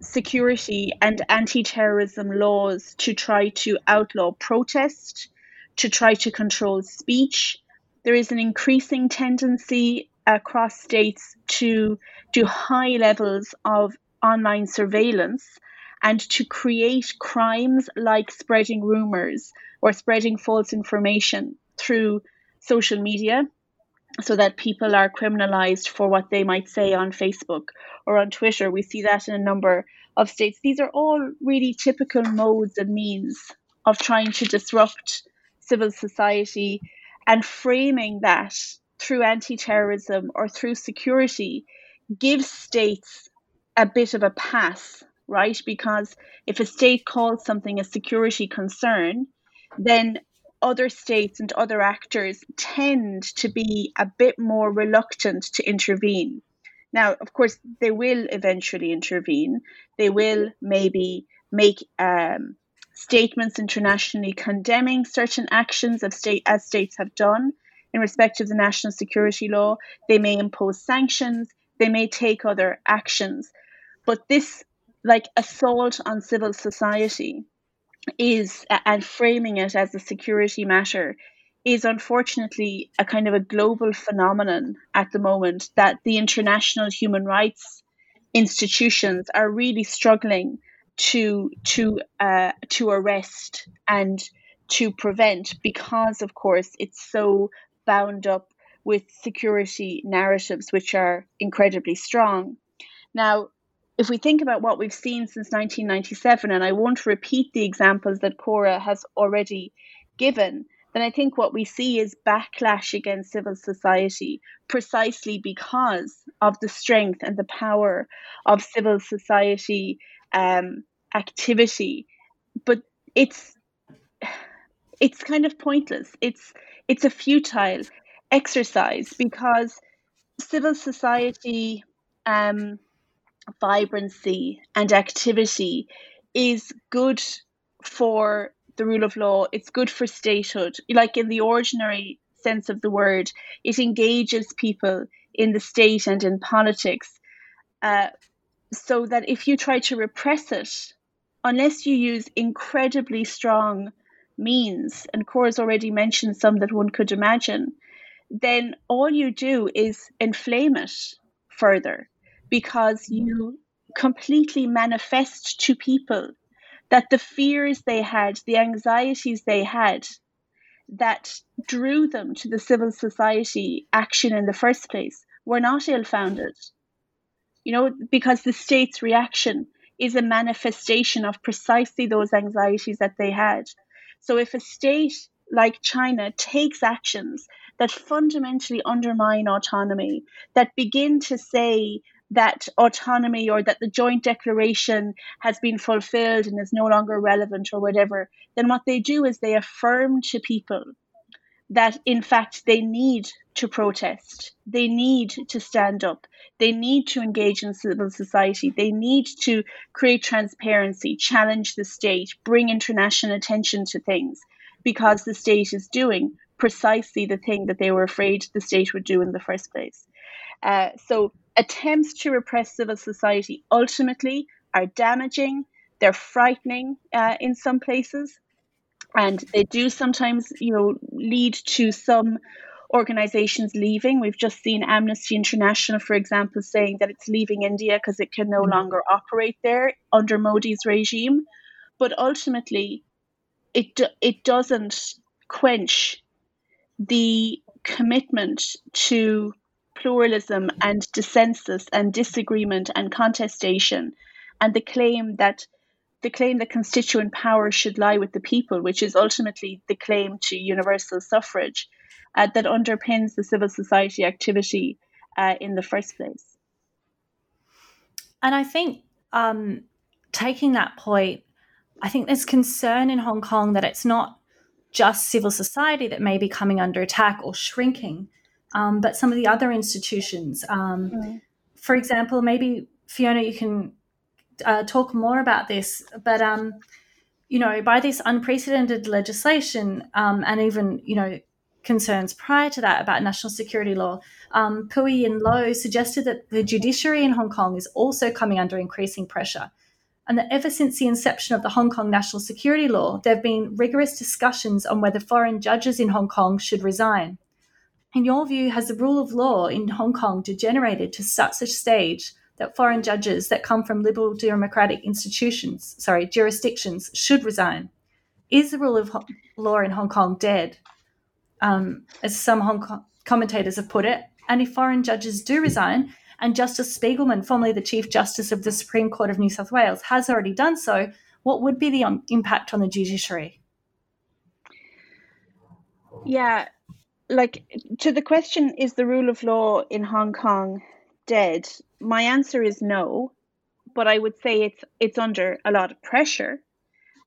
security and anti terrorism laws to try to outlaw protest, to try to control speech. There is an increasing tendency across states to do high levels of online surveillance and to create crimes like spreading rumors or spreading false information through social media so that people are criminalized for what they might say on Facebook or on Twitter. We see that in a number of states. These are all really typical modes and means of trying to disrupt civil society and framing that through anti terrorism or through security gives states a bit of a pass, right? Because if a state calls something a security concern, then other states and other actors tend to be a bit more reluctant to intervene. Now, of course, they will eventually intervene. They will maybe make um, statements internationally condemning certain actions of state as states have done in respect of the national security law. They may impose sanctions. They may take other actions. But this, like assault on civil society, is and framing it as a security matter is unfortunately a kind of a global phenomenon at the moment that the international human rights institutions are really struggling to to uh, to arrest and to prevent because of course it's so bound up with security narratives which are incredibly strong. Now if we think about what we've seen since 1997, and I won't repeat the examples that Cora has already given, then I think what we see is backlash against civil society precisely because of the strength and the power of civil society um, activity. But it's it's kind of pointless. It's it's a futile exercise because civil society um, vibrancy and activity is good for the rule of law, it's good for statehood. Like in the ordinary sense of the word, it engages people in the state and in politics. Uh, so that if you try to repress it, unless you use incredibly strong means, and Cora's already mentioned some that one could imagine, then all you do is inflame it further because mm-hmm. you completely manifest to people that the fears they had, the anxieties they had, that drew them to the civil society action in the first place were not ill founded. You know, because the state's reaction is a manifestation of precisely those anxieties that they had. So if a state like China takes actions that fundamentally undermine autonomy, that begin to say that autonomy or that the joint declaration has been fulfilled and is no longer relevant or whatever, then what they do is they affirm to people that in fact they need to protest, they need to stand up, they need to engage in civil society, they need to create transparency, challenge the state, bring international attention to things because the state is doing precisely the thing that they were afraid the state would do in the first place. Uh, so attempts to repress civil society ultimately are damaging, they're frightening uh, in some places, and they do sometimes, you know, lead to some organizations leaving. We've just seen Amnesty International, for example, saying that it's leaving India because it can no mm-hmm. longer operate there under Modi's regime. But ultimately, it it doesn't quench the commitment to pluralism and dissensus and disagreement and contestation, and the claim that the claim that constituent power should lie with the people, which is ultimately the claim to universal suffrage, uh, that underpins the civil society activity uh, in the first place. And I think um, taking that point, I think there's concern in Hong Kong that it's not just civil society that may be coming under attack or shrinking, um, but some of the other institutions. Um, mm. For example, maybe Fiona, you can uh, talk more about this, but um, you know, by this unprecedented legislation um, and even you know concerns prior to that about national security law, um, Pui and Loh suggested that the judiciary in Hong Kong is also coming under increasing pressure. And that ever since the inception of the Hong Kong national security law, there have been rigorous discussions on whether foreign judges in Hong Kong should resign. In your view, has the rule of law in Hong Kong degenerated to such a stage that foreign judges that come from liberal democratic institutions, sorry, jurisdictions, should resign? Is the rule of law in Hong Kong dead, um, as some Hong Kong commentators have put it? And if foreign judges do resign, and Justice Spigelman, formerly the Chief Justice of the Supreme Court of New South Wales, has already done so, what would be the um, impact on the judiciary? Yeah, like to the question is the rule of law in Hong Kong dead? My answer is no, but I would say it's it's under a lot of pressure.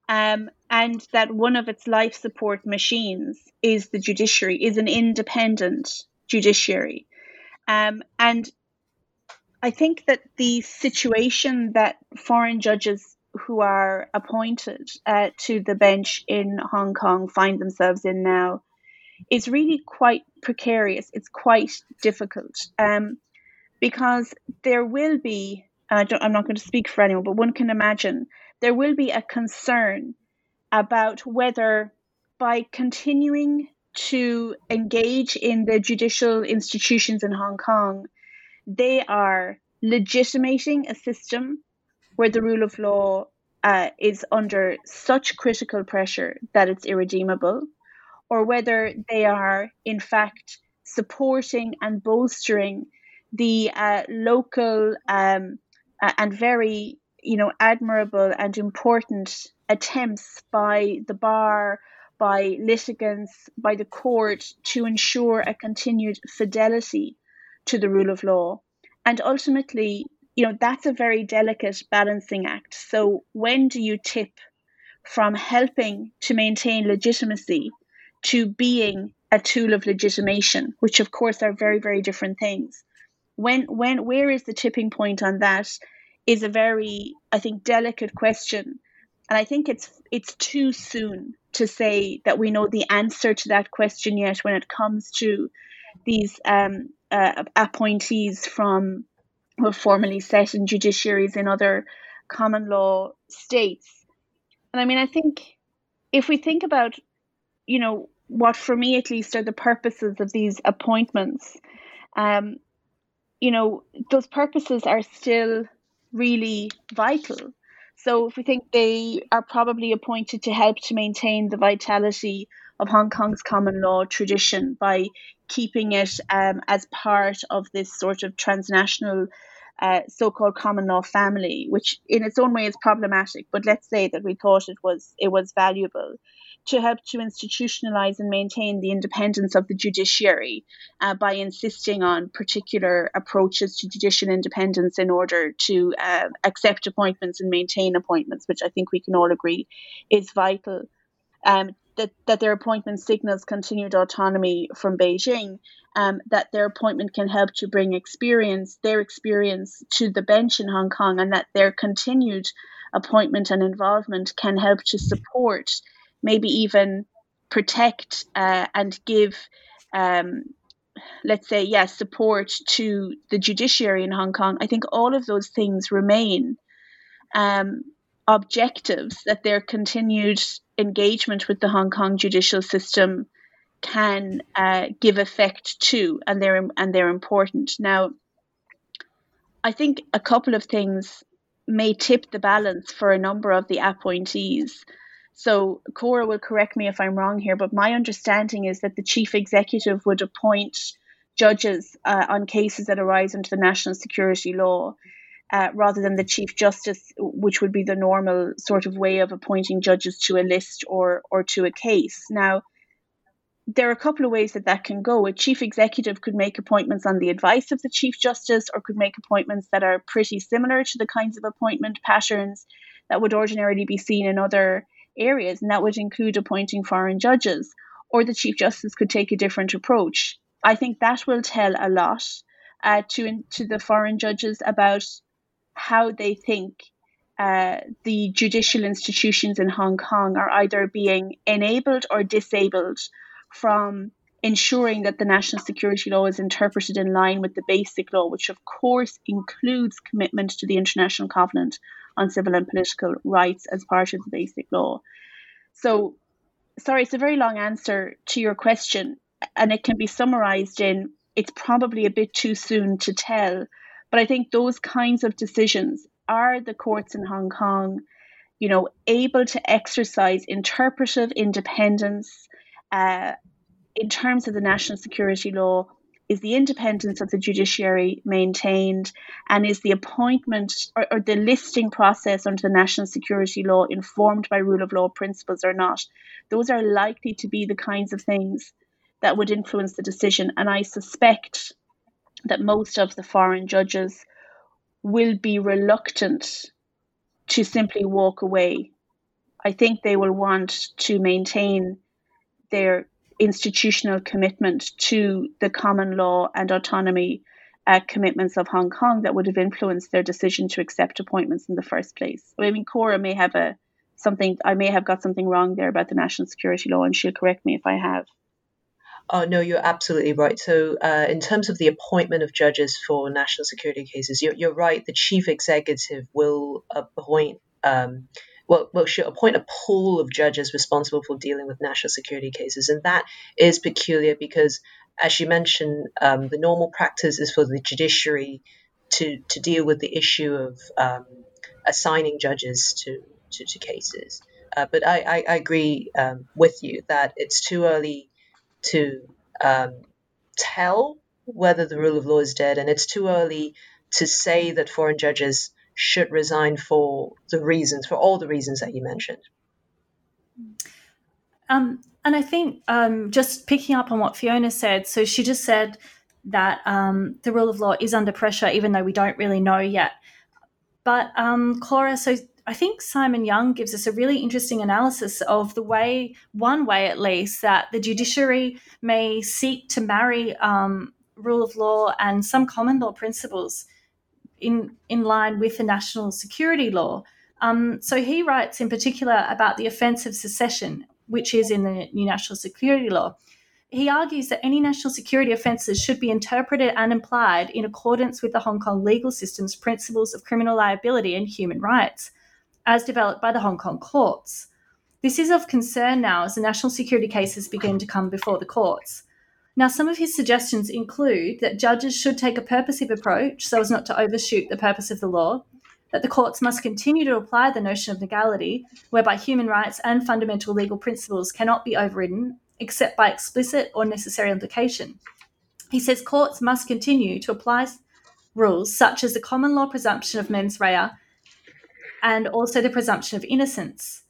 Um, and that one of its life support machines is the judiciary, is an independent judiciary. Um, and I think that the situation that foreign judges who are appointed uh, to the bench in Hong Kong find themselves in now is really quite precarious. It's quite difficult um, because there will be, I am not going to speak for anyone, but one can imagine there will be a concern about whether by continuing to engage in the judicial institutions in Hong Kong, they are legitimating a system where the rule of law uh, is under such critical pressure that it's irredeemable, or whether they are, in fact, supporting and bolstering the uh, local um, and very, you know, admirable and important attempts by the bar, by litigants, by the court to ensure a continued fidelity to the rule of law. And ultimately, you know, that's a very delicate balancing act. So when do you tip from helping to maintain legitimacy to being a tool of legitimation, which of course are very, very different things. When when where is the tipping point on that is a very, I think, delicate question. And I think it's it's too soon to say that we know the answer to that question yet when it comes to these um, uh, appointees from were formerly set in judiciaries in other common law states. And I mean, I think if we think about, you know, what for me at least are the purposes of these appointments, um, you know, those purposes are still really vital. So if we think they are probably appointed to help to maintain the vitality of Hong Kong's common law tradition by keeping it um, as part of this sort of transnational uh, so-called common law family, which in its own way is problematic. But let's say that we thought it was it was valuable to help to institutionalize and maintain the independence of the judiciary uh, by insisting on particular approaches to judicial independence in order to uh, accept appointments and maintain appointments, which I think we can all agree is vital. Um, that, that their appointment signals continued autonomy from Beijing, um, that their appointment can help to bring experience, their experience to the bench in Hong Kong, and that their continued appointment and involvement can help to support, maybe even protect uh, and give, um, let's say, yes, yeah, support to the judiciary in Hong Kong. I think all of those things remain. Um, objectives that their continued engagement with the Hong Kong judicial system can uh, give effect to, and they're and they're important. Now, I think a couple of things may tip the balance for a number of the appointees. So, Cora will correct me if I'm wrong here, but my understanding is that the chief executive would appoint judges uh, on cases that arise under the national security law uh, rather than the Chief Justice, which would be the normal sort of way of appointing judges to a list or, or to a case. Now, there are a couple of ways that that can go. A chief executive could make appointments on the advice of the chief justice, or could make appointments that are pretty similar to the kinds of appointment patterns that would ordinarily be seen in other areas, and that would include appointing foreign judges. Or the chief justice could take a different approach. I think that will tell a lot uh, to to the foreign judges about how they think uh, the judicial institutions in Hong Kong are either being enabled or disabled from ensuring that the national security law is interpreted in line with the basic law, which of course includes commitment to the International Covenant on Civil and Political Rights as part of the basic law. So, sorry, it's a very long answer to your question, and it can be summarized in it's probably a bit too soon to tell but I think those kinds of decisions are the courts in Hong Kong, you know, able to exercise interpretive independence uh, in terms of the national security law. Is the independence of the judiciary maintained, and is the appointment or, or the listing process under the national security law informed by rule of law principles or not? Those are likely to be the kinds of things that would influence the decision. And I suspect that most of the foreign judges will be reluctant to simply walk away. I think they will want to maintain their institutional commitment to the common law and autonomy uh, commitments of Hong Kong that would have influenced their decision to accept appointments in the first place. I mean, Cora may have a something. I may have got something wrong there about the national security law, and she'll correct me if I have. Oh, no, you're absolutely right. So, uh, in terms of the appointment of judges for national security cases, you're, you're right. The chief executive will appoint, um, well, well, she'll appoint a pool of judges responsible for dealing with national security cases. And that is peculiar because, as you mentioned, um, the normal practice is for the judiciary to, to deal with the issue of um, assigning judges to, to, to cases. Uh, but I, I, I agree um, with you that it's too early to um, tell whether the rule of law is dead, and it's too early to say that foreign judges should resign for the reasons, for all the reasons that you mentioned. Um, and I think um, just picking up on what Fiona said, so she just said that um, the rule of law is under pressure, even though we don't really know yet. But um, Cora, so I think Simon Young gives us a really interesting analysis of the way, one way at least, that the judiciary may seek to marry um, rule of law and some common law principles in, in line with the national security law. Um, so he writes in particular about the offence of secession, which is in the new national security law. He argues that any national security offences should be interpreted and applied in accordance with the Hong Kong legal system's principles of criminal liability and human rights as developed by the Hong Kong courts. This is of concern now as the national security cases begin to come before the courts. Now, some of his suggestions include that judges should take a purposive approach so as not to overshoot the purpose of the law, that the courts must continue to apply the notion of legality, whereby human rights and fundamental legal principles cannot be overridden except by explicit or necessary implication. He says courts must continue to apply rules such as the common law presumption of mens rea and also the presumption of innocence.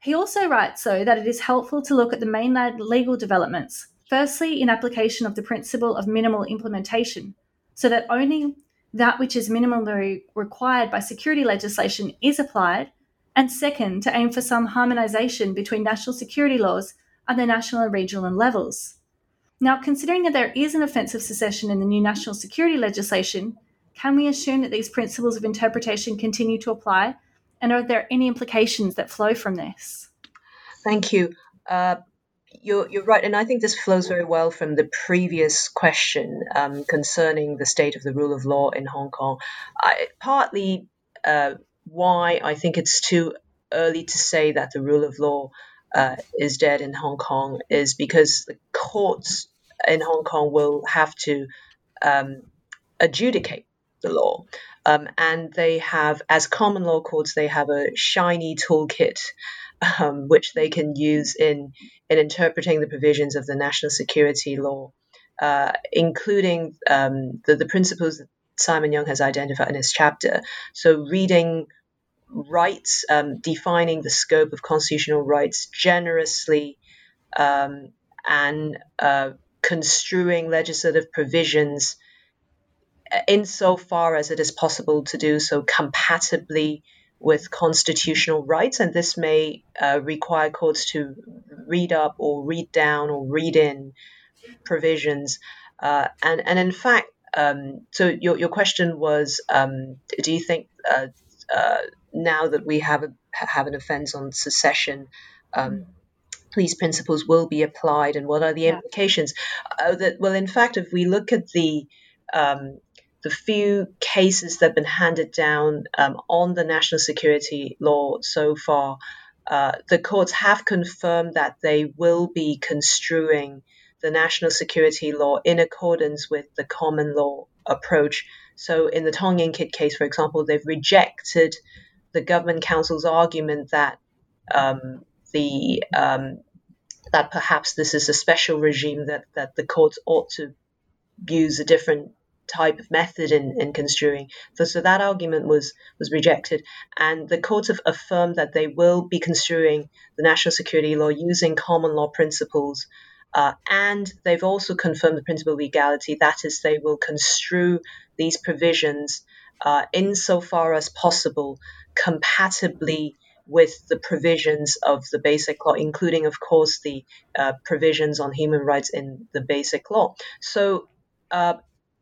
He also writes, though, that it is helpful to look at the mainland legal developments, firstly, in application of the principle of minimal implementation, so that only that which is minimally required by security legislation is applied, and second, to aim for some harmonisation between national security laws at the national and regional levels. Now, considering that there is an offence of secession in the new national security legislation, can we assume that these principles of interpretation continue to apply and are there any implications that flow from this? Thank you. Uh, you're, you're right, and I think this flows very well from the previous question um, concerning the state of the rule of law in Hong Kong. I, partly uh, why I think it's too early to say that the rule of law uh, is dead in Hong Kong is because the courts in Hong Kong will have to um, adjudicate the law. Um, and they have, as common law courts, they have a shiny toolkit um, which they can use in in interpreting the provisions of the national security law, uh, including um, the, the principles that Simon Young has identified in his chapter. So, reading rights, um, defining the scope of constitutional rights generously, um, and uh, construing legislative provisions insofar as it is possible to do so compatibly with constitutional rights, and this may uh, require courts to read up or read down or read in provisions. Uh, and, and in fact, um, so your, your question was um, do you think uh, uh now that we have, a, have an offense on secession, um, these principles will be applied, and what are the yeah. implications? Uh, that, well, in fact, if we look at the um, the few cases that have been handed down um, on the national security law so far, uh, the courts have confirmed that they will be construing the national security law in accordance with the common law approach. So, in the Tong Ying Kit case, for example, they've rejected the government counsel's argument that um, the um, that perhaps this is a special regime that, that the courts ought to use a different type of method in, in construing. So, so that argument was was rejected, and the courts have affirmed that they will be construing the national security law using common law principles. Uh, and they've also confirmed the principle of legality, that is, they will construe these provisions uh, insofar as possible compatibly with the provisions of the basic law, including, of course, the uh, provisions on human rights in the basic law. So uh,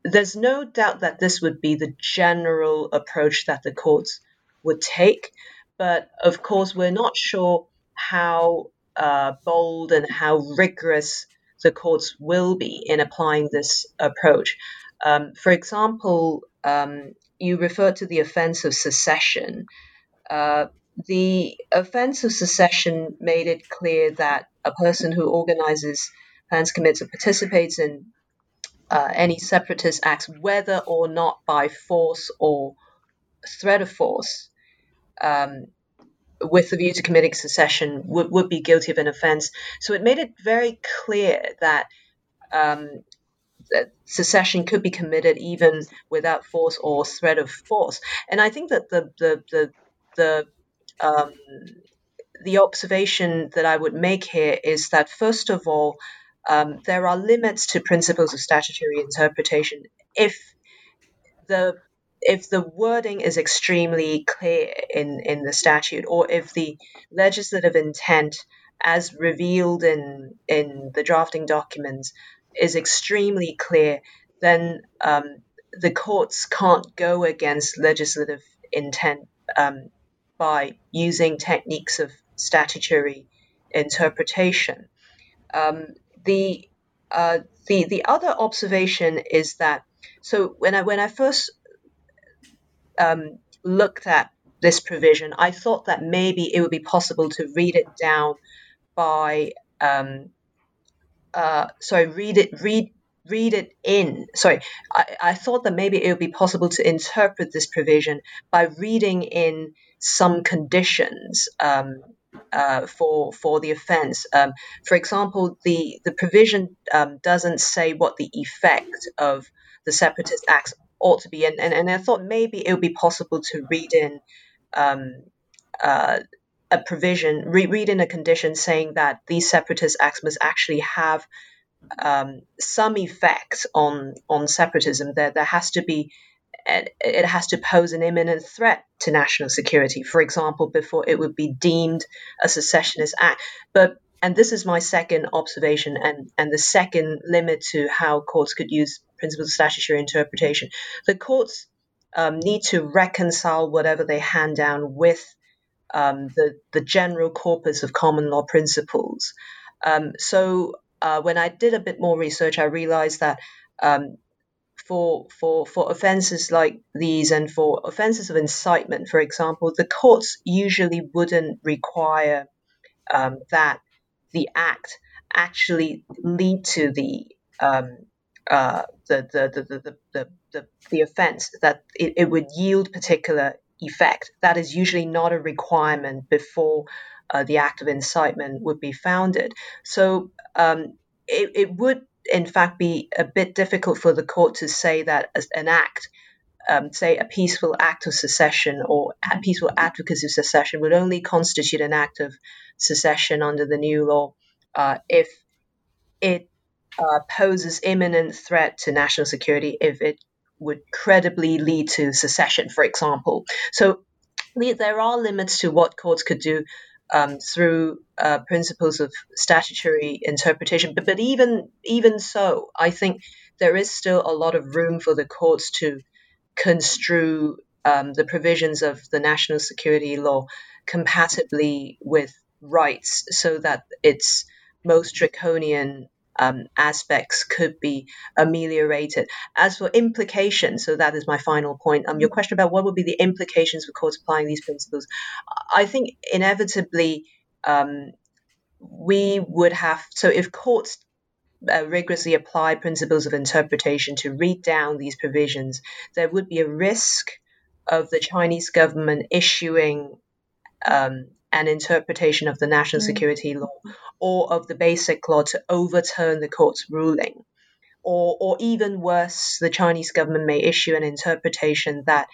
there's no doubt that this would be the general approach that the courts would take. But of course, we're not sure how uh, bold and how rigorous the courts will be in applying this approach. Um, for example, um, you referred to the offense of secession. Uh, the offense of secession made it clear that a person who organizes, plans, commits, or participates in uh, any separatist acts, whether or not by force or threat of force, um, with the view to committing secession, would, would be guilty of an offense. So it made it very clear that, um, that secession could be committed even without force or threat of force. And I think that the the the the um, the observation that I would make here is that, first of all, um, there are limits to principles of statutory interpretation if the if the wording is extremely clear in, in the statute, or if the legislative intent, as revealed in in the drafting documents, is extremely clear, then um, the courts can't go against legislative intent um, by using techniques of statutory interpretation. Um, the uh, the the other observation is that so when I when I first um, looked at this provision, I thought that maybe it would be possible to read it down by um, uh, sorry read it read read it in. Sorry, I, I thought that maybe it would be possible to interpret this provision by reading in some conditions um, uh, for for the offence. Um, for example, the the provision um, doesn't say what the effect of the separatist acts ought to be, and and, and I thought maybe it would be possible to read in. Um, uh, a provision, re- read in a condition saying that these separatist acts must actually have um, some effect on on separatism. There there has to be it has to pose an imminent threat to national security, for example, before it would be deemed a secessionist act. But and this is my second observation and, and the second limit to how courts could use principles of statutory interpretation. The courts um, need to reconcile whatever they hand down with um, the, the general corpus of common law principles. Um, so uh, when I did a bit more research, I realized that um, for for for offences like these and for offences of incitement, for example, the courts usually wouldn't require um, that the act actually lead to the um, uh, the, the, the, the, the, the, the offense, that it, it would yield particular effect. That is usually not a requirement before uh, the act of incitement would be founded. So um, it, it would in fact be a bit difficult for the court to say that an act, um, say a peaceful act of secession or a peaceful advocacy of secession, would only constitute an act of secession under the new law uh, if it uh, poses imminent threat to national security, if it would credibly lead to secession, for example. So there are limits to what courts could do um, through uh, principles of statutory interpretation. But, but even even so, I think there is still a lot of room for the courts to construe um, the provisions of the national security law compatibly with rights, so that its most draconian um, aspects could be ameliorated. As for implications, so that is my final point. Um, your mm-hmm. question about what would be the implications for courts applying these principles, I think inevitably um, we would have. So if courts uh, rigorously apply principles of interpretation to read down these provisions, there would be a risk of the Chinese government issuing um, an interpretation of the national mm. security law or of the basic law to overturn the court's ruling. Or, or even worse, the Chinese government may issue an interpretation that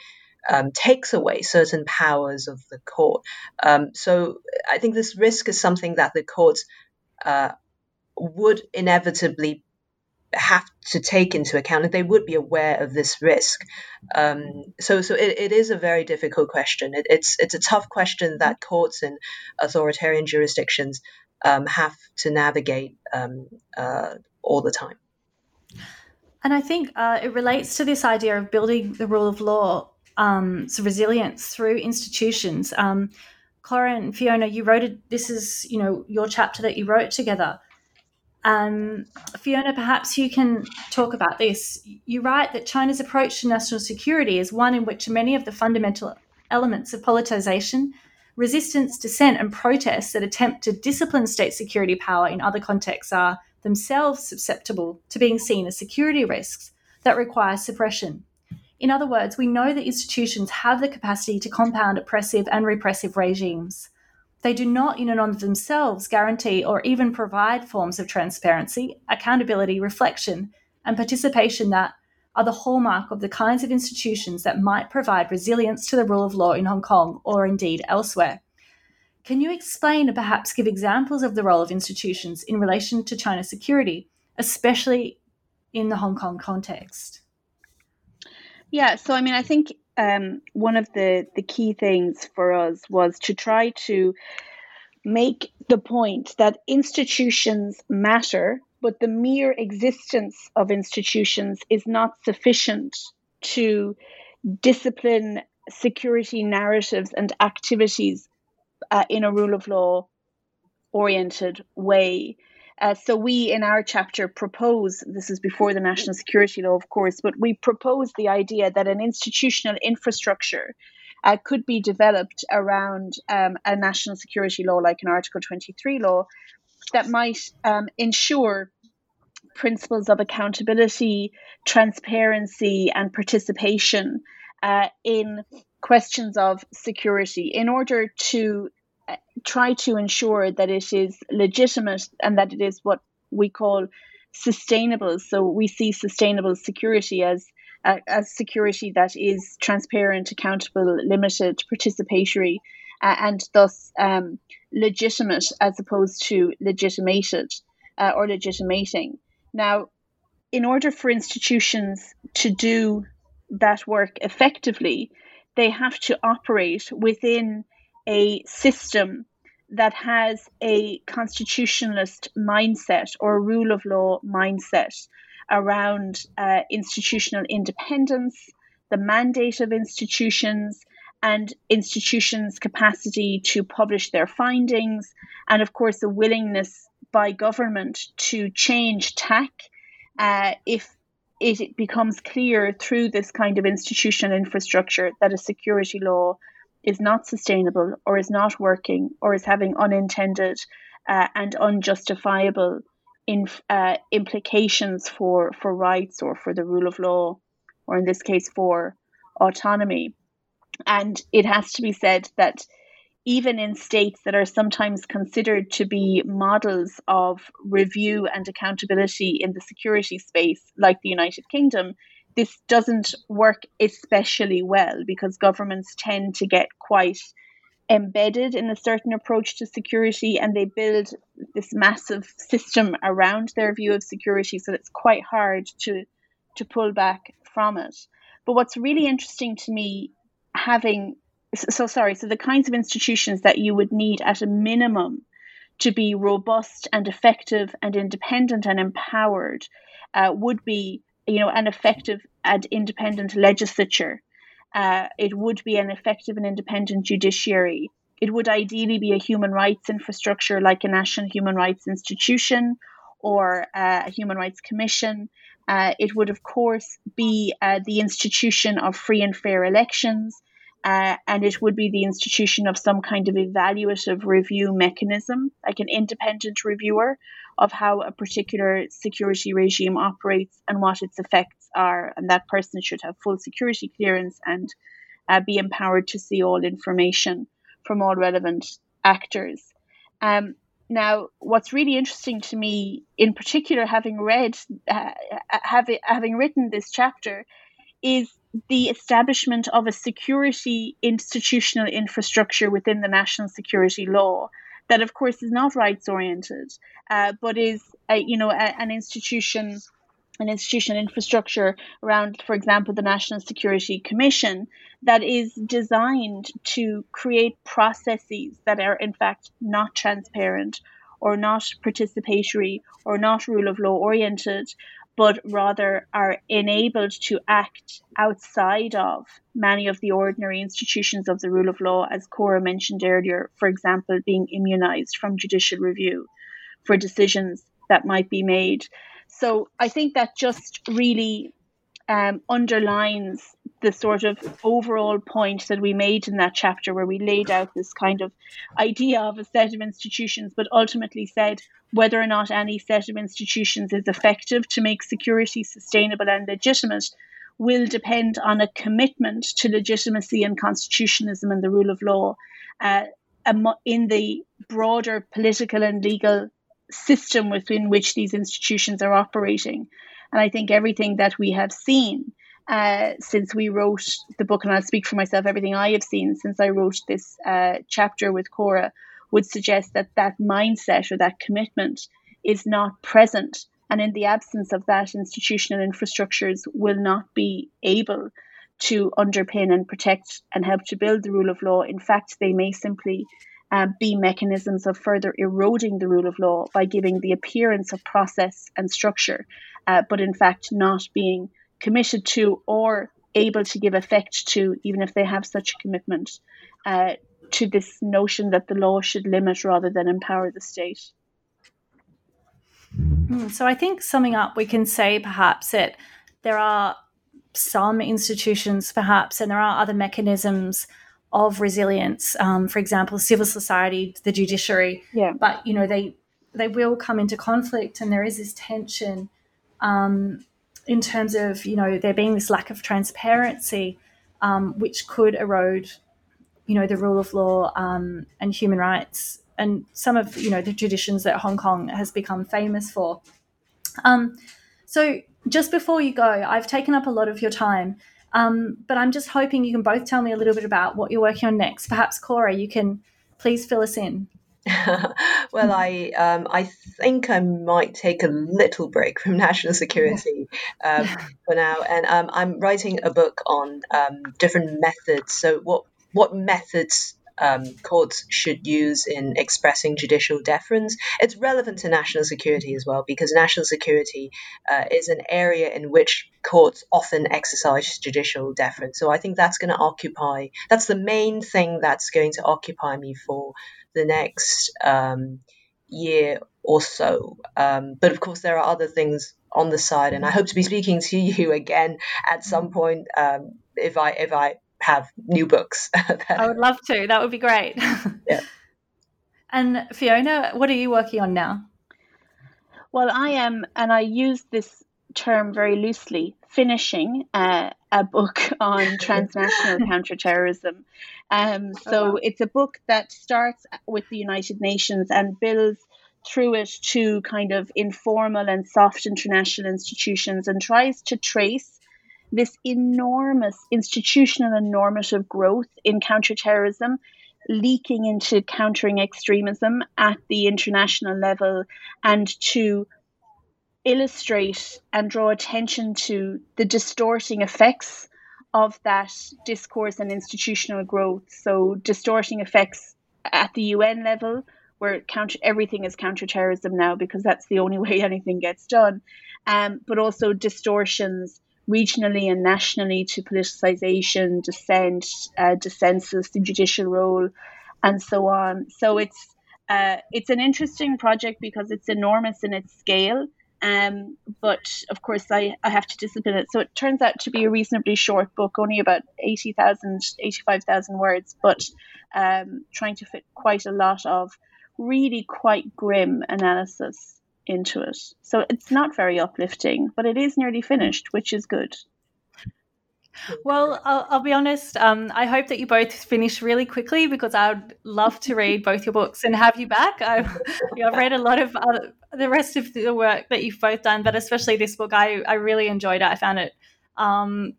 um, takes away certain powers of the court. Um, so I think this risk is something that the courts uh, would inevitably have to take into account and they would be aware of this risk um, so so it, it is a very difficult question it, it's it's a tough question that courts and authoritarian jurisdictions um, have to navigate um, uh, all the time and i think uh, it relates to this idea of building the rule of law um, so resilience through institutions um, Cora and Fiona, you wrote. This is, you know, your chapter that you wrote together. Um, Fiona, perhaps you can talk about this. You write that China's approach to national security is one in which many of the fundamental elements of politicization, resistance, dissent, and protests that attempt to discipline state security power in other contexts are themselves susceptible to being seen as security risks that require suppression. In other words, we know that institutions have the capacity to compound oppressive and repressive regimes. They do not, in and of themselves, guarantee or even provide forms of transparency, accountability, reflection, and participation that are the hallmark of the kinds of institutions that might provide resilience to the rule of law in Hong Kong or indeed elsewhere. Can you explain and perhaps give examples of the role of institutions in relation to China's security, especially in the Hong Kong context? Yeah, so I mean, I think um, one of the the key things for us was to try to make the point that institutions matter, but the mere existence of institutions is not sufficient to discipline security narratives and activities uh, in a rule of law oriented way. Uh, so we in our chapter propose this is before the national security law of course but we propose the idea that an institutional infrastructure uh, could be developed around um, a national security law like an article 23 law that might um, ensure principles of accountability transparency and participation uh, in questions of security. In order to try to ensure that it is legitimate and that it is what we call sustainable. So we see sustainable security as uh, as security that is transparent, accountable, limited, participatory, uh, and thus um, legitimate as opposed to legitimated uh, or legitimating. Now, in order for institutions to do that work effectively, they have to operate within a system that has a constitutionalist mindset or a rule of law mindset around uh, institutional independence, the mandate of institutions, and institutions' capacity to publish their findings, and of course, a willingness by government to change tack uh, if it becomes clear through this kind of institutional infrastructure that a security law is not sustainable or is not working or is having unintended uh, and unjustifiable in, uh, implications for, for rights or for the rule of law, or in this case, for autonomy. And it has to be said that even in states that are sometimes considered to be models of review and accountability in the security space, like the United Kingdom, this doesn't work especially well because governments tend to get quite embedded in a certain approach to security and they build this massive system around their view of security. So it's quite hard to to pull back from it. But what's really interesting to me having so sorry so the kinds of institutions that you would need at a minimum to be robust and effective and independent and empowered uh, would be you know, an effective and independent legislature. Uh, it would be an effective and independent judiciary. It would ideally be a human rights infrastructure like a national human rights institution or uh, a human rights commission. Uh, it would, of course, be uh, the institution of free and fair elections, uh, and it would be the institution of some kind of evaluative review mechanism, like an independent reviewer of how a particular security regime operates and what its effects are. And that person should have full security clearance and uh, be empowered to see all information from all relevant actors. Um, now, what's really interesting to me, in particular, having read, uh, having having written this chapter, is the establishment of a security institutional infrastructure within the national security law that of course is not rights oriented uh, but is a, you know a, an institution an institutional infrastructure around, for example, the National Security Commission that is designed to create processes that are, in fact, not transparent or not participatory or not rule of law oriented, but rather are enabled to act outside of many of the ordinary institutions of the rule of law, as Cora mentioned earlier, for example, being immunized from judicial review for decisions that might be made. So I think that just really um, underlines the sort of overall point that we made in that chapter, where we laid out this kind of idea of a set of institutions, but ultimately said whether or not any set of institutions is effective to make security sustainable and legitimate will depend on a commitment to legitimacy and constitutionalism and the rule of law uh, in the broader political and legal system within which these institutions are operating. And I think everything that we have seen uh, since we wrote the book, and I'll speak for myself, everything I have seen since I wrote this uh, chapter with Cora would suggest that that mindset or that commitment is not present. And in the absence of that, institutional infrastructures will not be able to underpin and protect and help to build the rule of law. In fact, they may simply uh, be mechanisms of further eroding the rule of law by giving the appearance of process and structure, uh, but in fact not being committed to or able to give effect to, even if they have such a commitment, uh, to this notion that the law should limit rather than empower the state. Hmm, so I think summing up, we can say perhaps that there are some institutions, perhaps, and there are other mechanisms of resilience. Um, for example, civil society, the judiciary. Yeah. But you know they they will come into conflict, and there is this tension um, in terms of you know there being this lack of transparency, um, which could erode you know, the rule of law um, and human rights and some of, you know, the traditions that Hong Kong has become famous for. Um, so just before you go, I've taken up a lot of your time, um, but I'm just hoping you can both tell me a little bit about what you're working on next. Perhaps, Cora, you can please fill us in. well, I um, I think I might take a little break from national security um, for now, and um, I'm writing a book on um, different methods. So, what what methods um, courts should use in expressing judicial deference. It's relevant to national security as well because national security uh, is an area in which courts often exercise judicial deference. So I think that's going to occupy, that's the main thing that's going to occupy me for the next um, year or so. Um, but of course, there are other things on the side, and I hope to be speaking to you again at some point um, if I if I have new books. I would love to. That would be great. yeah. And Fiona, what are you working on now? Well, I am, and I use this term very loosely, finishing uh, a book on transnational counterterrorism. Um, so oh, wow. it's a book that starts with the United Nations and builds through it to kind of informal and soft international institutions and tries to trace this enormous institutional and normative growth in counterterrorism leaking into countering extremism at the international level and to illustrate and draw attention to the distorting effects of that discourse and institutional growth. So, distorting effects at the UN level, where counter everything is counterterrorism now because that's the only way anything gets done, um, but also distortions regionally and nationally to politicization, dissent, uh, dissensus, the judicial role, and so on. So it's uh, it's an interesting project because it's enormous in its scale. Um, but of course, I, I have to discipline it. So it turns out to be a reasonably short book, only about 80,000, 85,000 words, but um, trying to fit quite a lot of really quite grim analysis into it. So it's not very uplifting, but it is nearly finished, which is good. Well, I'll, I'll be honest. Um, I hope that you both finish really quickly because I'd love to read both your books and have you back. I've, I've read a lot of other, the rest of the work that you've both done, but especially this book, I, I really enjoyed it. I found it, um,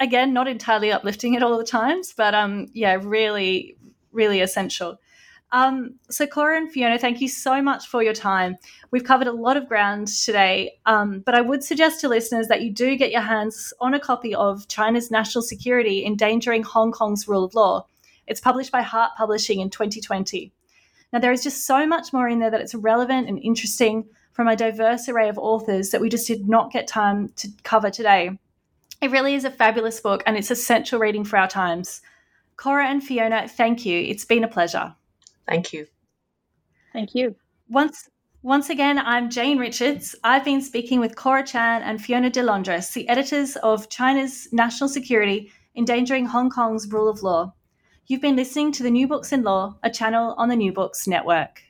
again, not entirely uplifting at all the times, but um, yeah, really, really essential. Um, so, Cora and Fiona, thank you so much for your time. We've covered a lot of ground today, um, but I would suggest to listeners that you do get your hands on a copy of China's National Security Endangering Hong Kong's Rule of Law. It's published by Hart Publishing in 2020. Now, there is just so much more in there that it's relevant and interesting from a diverse array of authors that we just did not get time to cover today. It really is a fabulous book and it's essential reading for our times. Cora and Fiona, thank you. It's been a pleasure. Thank you. Thank you. Once once again, I'm Jane Richards. I've been speaking with Cora Chan and Fiona de Londras, the editors of China's National Security Endangering Hong Kong's Rule of Law. You've been listening to the New Books in Law, a channel on the New Books Network.